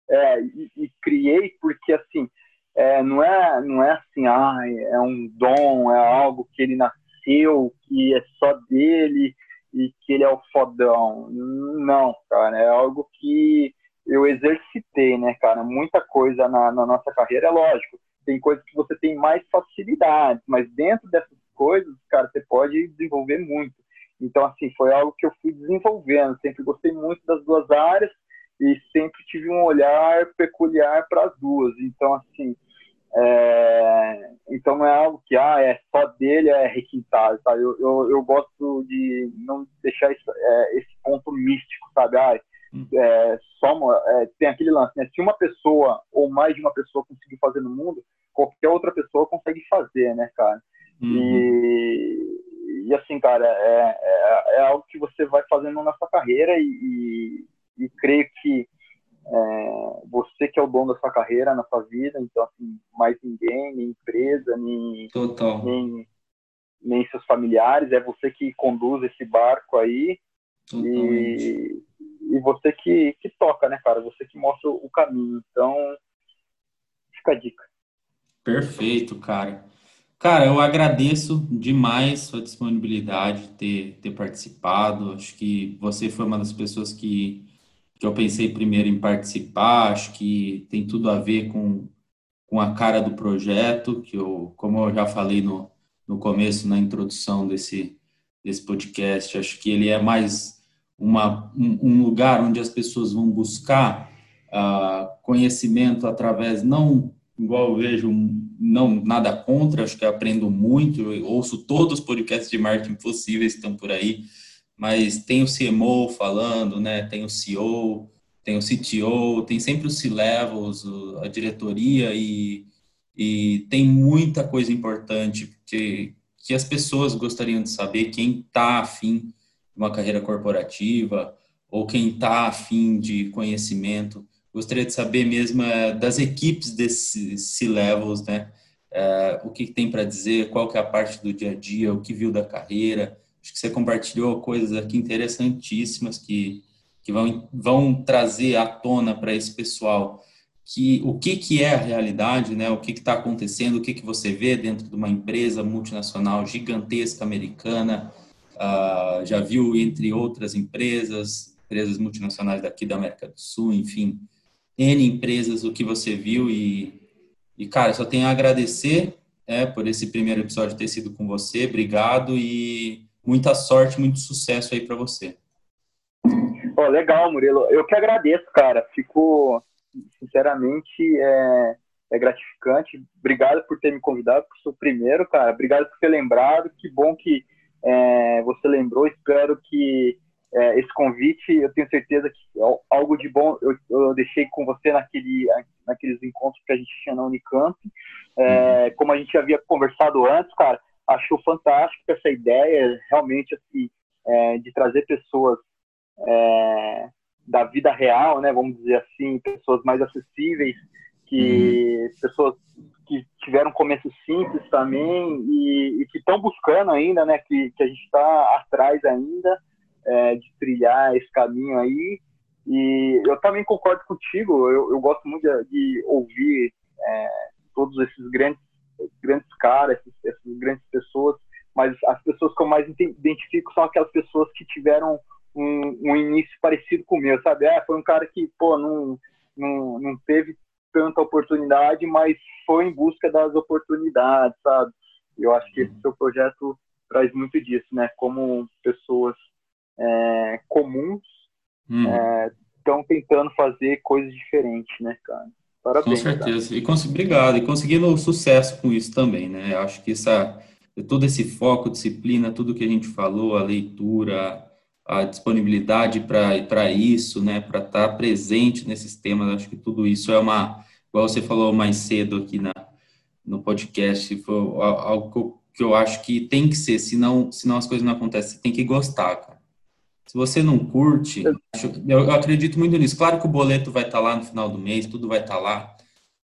É, e, e, criei porque, assim, é, não, é, não é assim, ah, é um dom, é algo que ele nasceu, que é só dele e que ele é o fodão. Não, cara, é algo que eu exercitei, né, cara? Muita coisa na, na nossa carreira, é lógico. Tem coisas que você tem mais facilidade, mas dentro dessas coisas, cara, você pode desenvolver muito. Então, assim, foi algo que eu fui desenvolvendo. Sempre gostei muito das duas áreas e sempre tive um olhar peculiar para as duas. Então, assim, é... então não é algo que ah, é só dele, é requintado, sabe? Eu, eu, eu gosto de não deixar isso, é, esse ponto místico, sabe? Ah, é, só uma, é, tem aquele lance, né? Se uma pessoa ou mais de uma pessoa conseguir fazer no mundo, qualquer outra pessoa consegue fazer, né, cara? Uhum. E, e assim, cara, é, é, é, algo que você vai fazendo na sua carreira e, e, creio que é, você que é o dono da sua carreira, na sua vida, então assim, mais ninguém, nem empresa, nem, nem, nem seus familiares, é você que conduz esse barco aí. Totalmente. E, e você que, que toca, né, cara? Você que mostra o caminho. Então, fica a dica. Perfeito, cara. Cara, eu agradeço demais sua disponibilidade de ter, ter participado. Acho que você foi uma das pessoas que, que eu pensei primeiro em participar. Acho que tem tudo a ver com, com a cara do projeto, que eu, como eu já falei no, no começo, na introdução desse, desse podcast, acho que ele é mais uma, um, um lugar onde as pessoas vão buscar uh, conhecimento através, não igual eu vejo, não nada contra, acho que aprendo muito, ouço todos os podcasts de marketing possíveis que estão por aí, mas tem o CMO falando, né? Tem o CEO, tem o CTO, tem sempre os C-levels, a diretoria e, e tem muita coisa importante que, as pessoas gostariam de saber, quem está afim de uma carreira corporativa ou quem está afim de conhecimento gostaria de saber mesmo é, das equipes desses C-levels, né? É, o que tem para dizer, qual que é a parte do dia a dia, o que viu da carreira. Acho que você compartilhou coisas aqui interessantíssimas que, que vão, vão trazer à tona para esse pessoal que o que, que é a realidade, né? o que está acontecendo, o que, que você vê dentro de uma empresa multinacional gigantesca americana, uh, já viu entre outras empresas, empresas multinacionais daqui da América do Sul, enfim, N empresas o que você viu e, e cara, só tenho a agradecer é, por esse primeiro episódio ter sido com você. Obrigado e muita sorte, muito sucesso aí para você. Oh, legal, Murilo. Eu que agradeço, cara. Fico, sinceramente, é, é gratificante. Obrigado por ter me convidado, por ser o primeiro, cara. Obrigado por ter lembrado. Que bom que é, você lembrou. Espero que é, esse convite. Eu tenho certeza que algo de bom eu, eu, deixei com você naquele, naqueles encontros que a gente tinha na Unicamp. É, uhum. Como a gente havia conversado antes, cara, achou fantástico essa ideia, realmente, assim, é, de trazer pessoas é, da vida real, né, vamos dizer assim, pessoas mais acessíveis, que uhum. pessoas que tiveram começo simples também e, e que estão buscando ainda, né, que, que a gente está atrás ainda é, de trilhar esse caminho aí. E eu também concordo contigo, eu, eu gosto muito de, de ouvir é, todos esses grandes, grandes caras, esses, essas grandes pessoas, mas as pessoas que eu mais identifico são aquelas pessoas que tiveram um, um início parecido com o meu, sabe? É, foi um cara que, pô, não, não, não teve tanta oportunidade, mas foi em busca das oportunidades, sabe? Eu acho que esse seu projeto traz muito disso, né? Como pessoas é, comuns estão hum. é, tentando fazer coisas diferentes, né, cara? Parabéns. Com certeza. Cara. E cons... Obrigado. E conseguindo sucesso com isso também, né? Acho que essa, todo esse foco, disciplina, tudo que a gente falou, a leitura, a disponibilidade para isso, né? Para estar tá presente nesses temas, acho que tudo isso é uma, igual você falou mais cedo aqui na, no podcast, foi algo que eu, que eu acho que tem que ser, senão, senão as coisas não acontecem. Você tem que gostar, cara. Se você não curte, eu acredito muito nisso. Claro que o boleto vai estar tá lá no final do mês, tudo vai estar tá lá,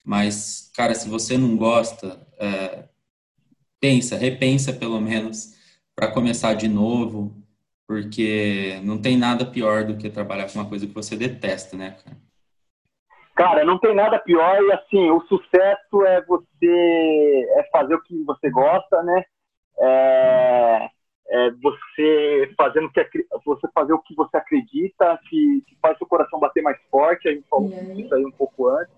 mas, cara, se você não gosta, é, pensa, repensa pelo menos para começar de novo, porque não tem nada pior do que trabalhar com uma coisa que você detesta, né, cara? Cara, não tem nada pior e assim, o sucesso é você é fazer o que você gosta, né? É, é você fazendo que você fazer o que você acredita, que, que faz seu coração bater mais forte. A gente falou uhum. isso aí um pouco antes.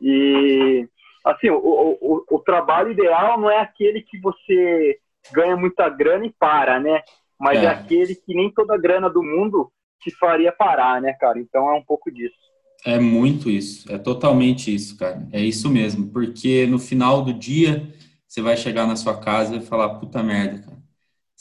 E assim, o, o, o, trabalho ideal não é aquele que você ganha muita grana e para, né? Mas é. é aquele que nem toda a grana do mundo te faria parar, né, cara? Então é um pouco disso. É muito isso, é totalmente isso, cara. É isso mesmo, porque no final do dia você vai chegar na sua casa e falar, puta merda, cara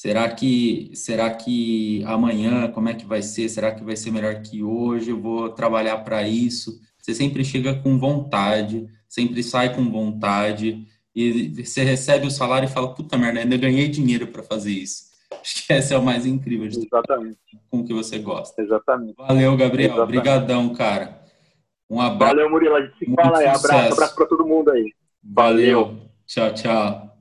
Será que, será que amanhã, como é que vai ser? Será que vai ser melhor que hoje? Eu vou trabalhar para isso. Você sempre chega com vontade, sempre sai com vontade e você recebe o salário e fala, puta merda, ainda ganhei dinheiro para fazer isso. Acho que esse é o mais incrível de Exatamente. com o que você gosta. Exatamente. Valeu, Gabriel. Obrigadão, cara. Um abraço. Valeu, Murilo. A gente se fala aí. Abraço, abraço para todo mundo aí. Valeu. Valeu. Tchau. Tchau.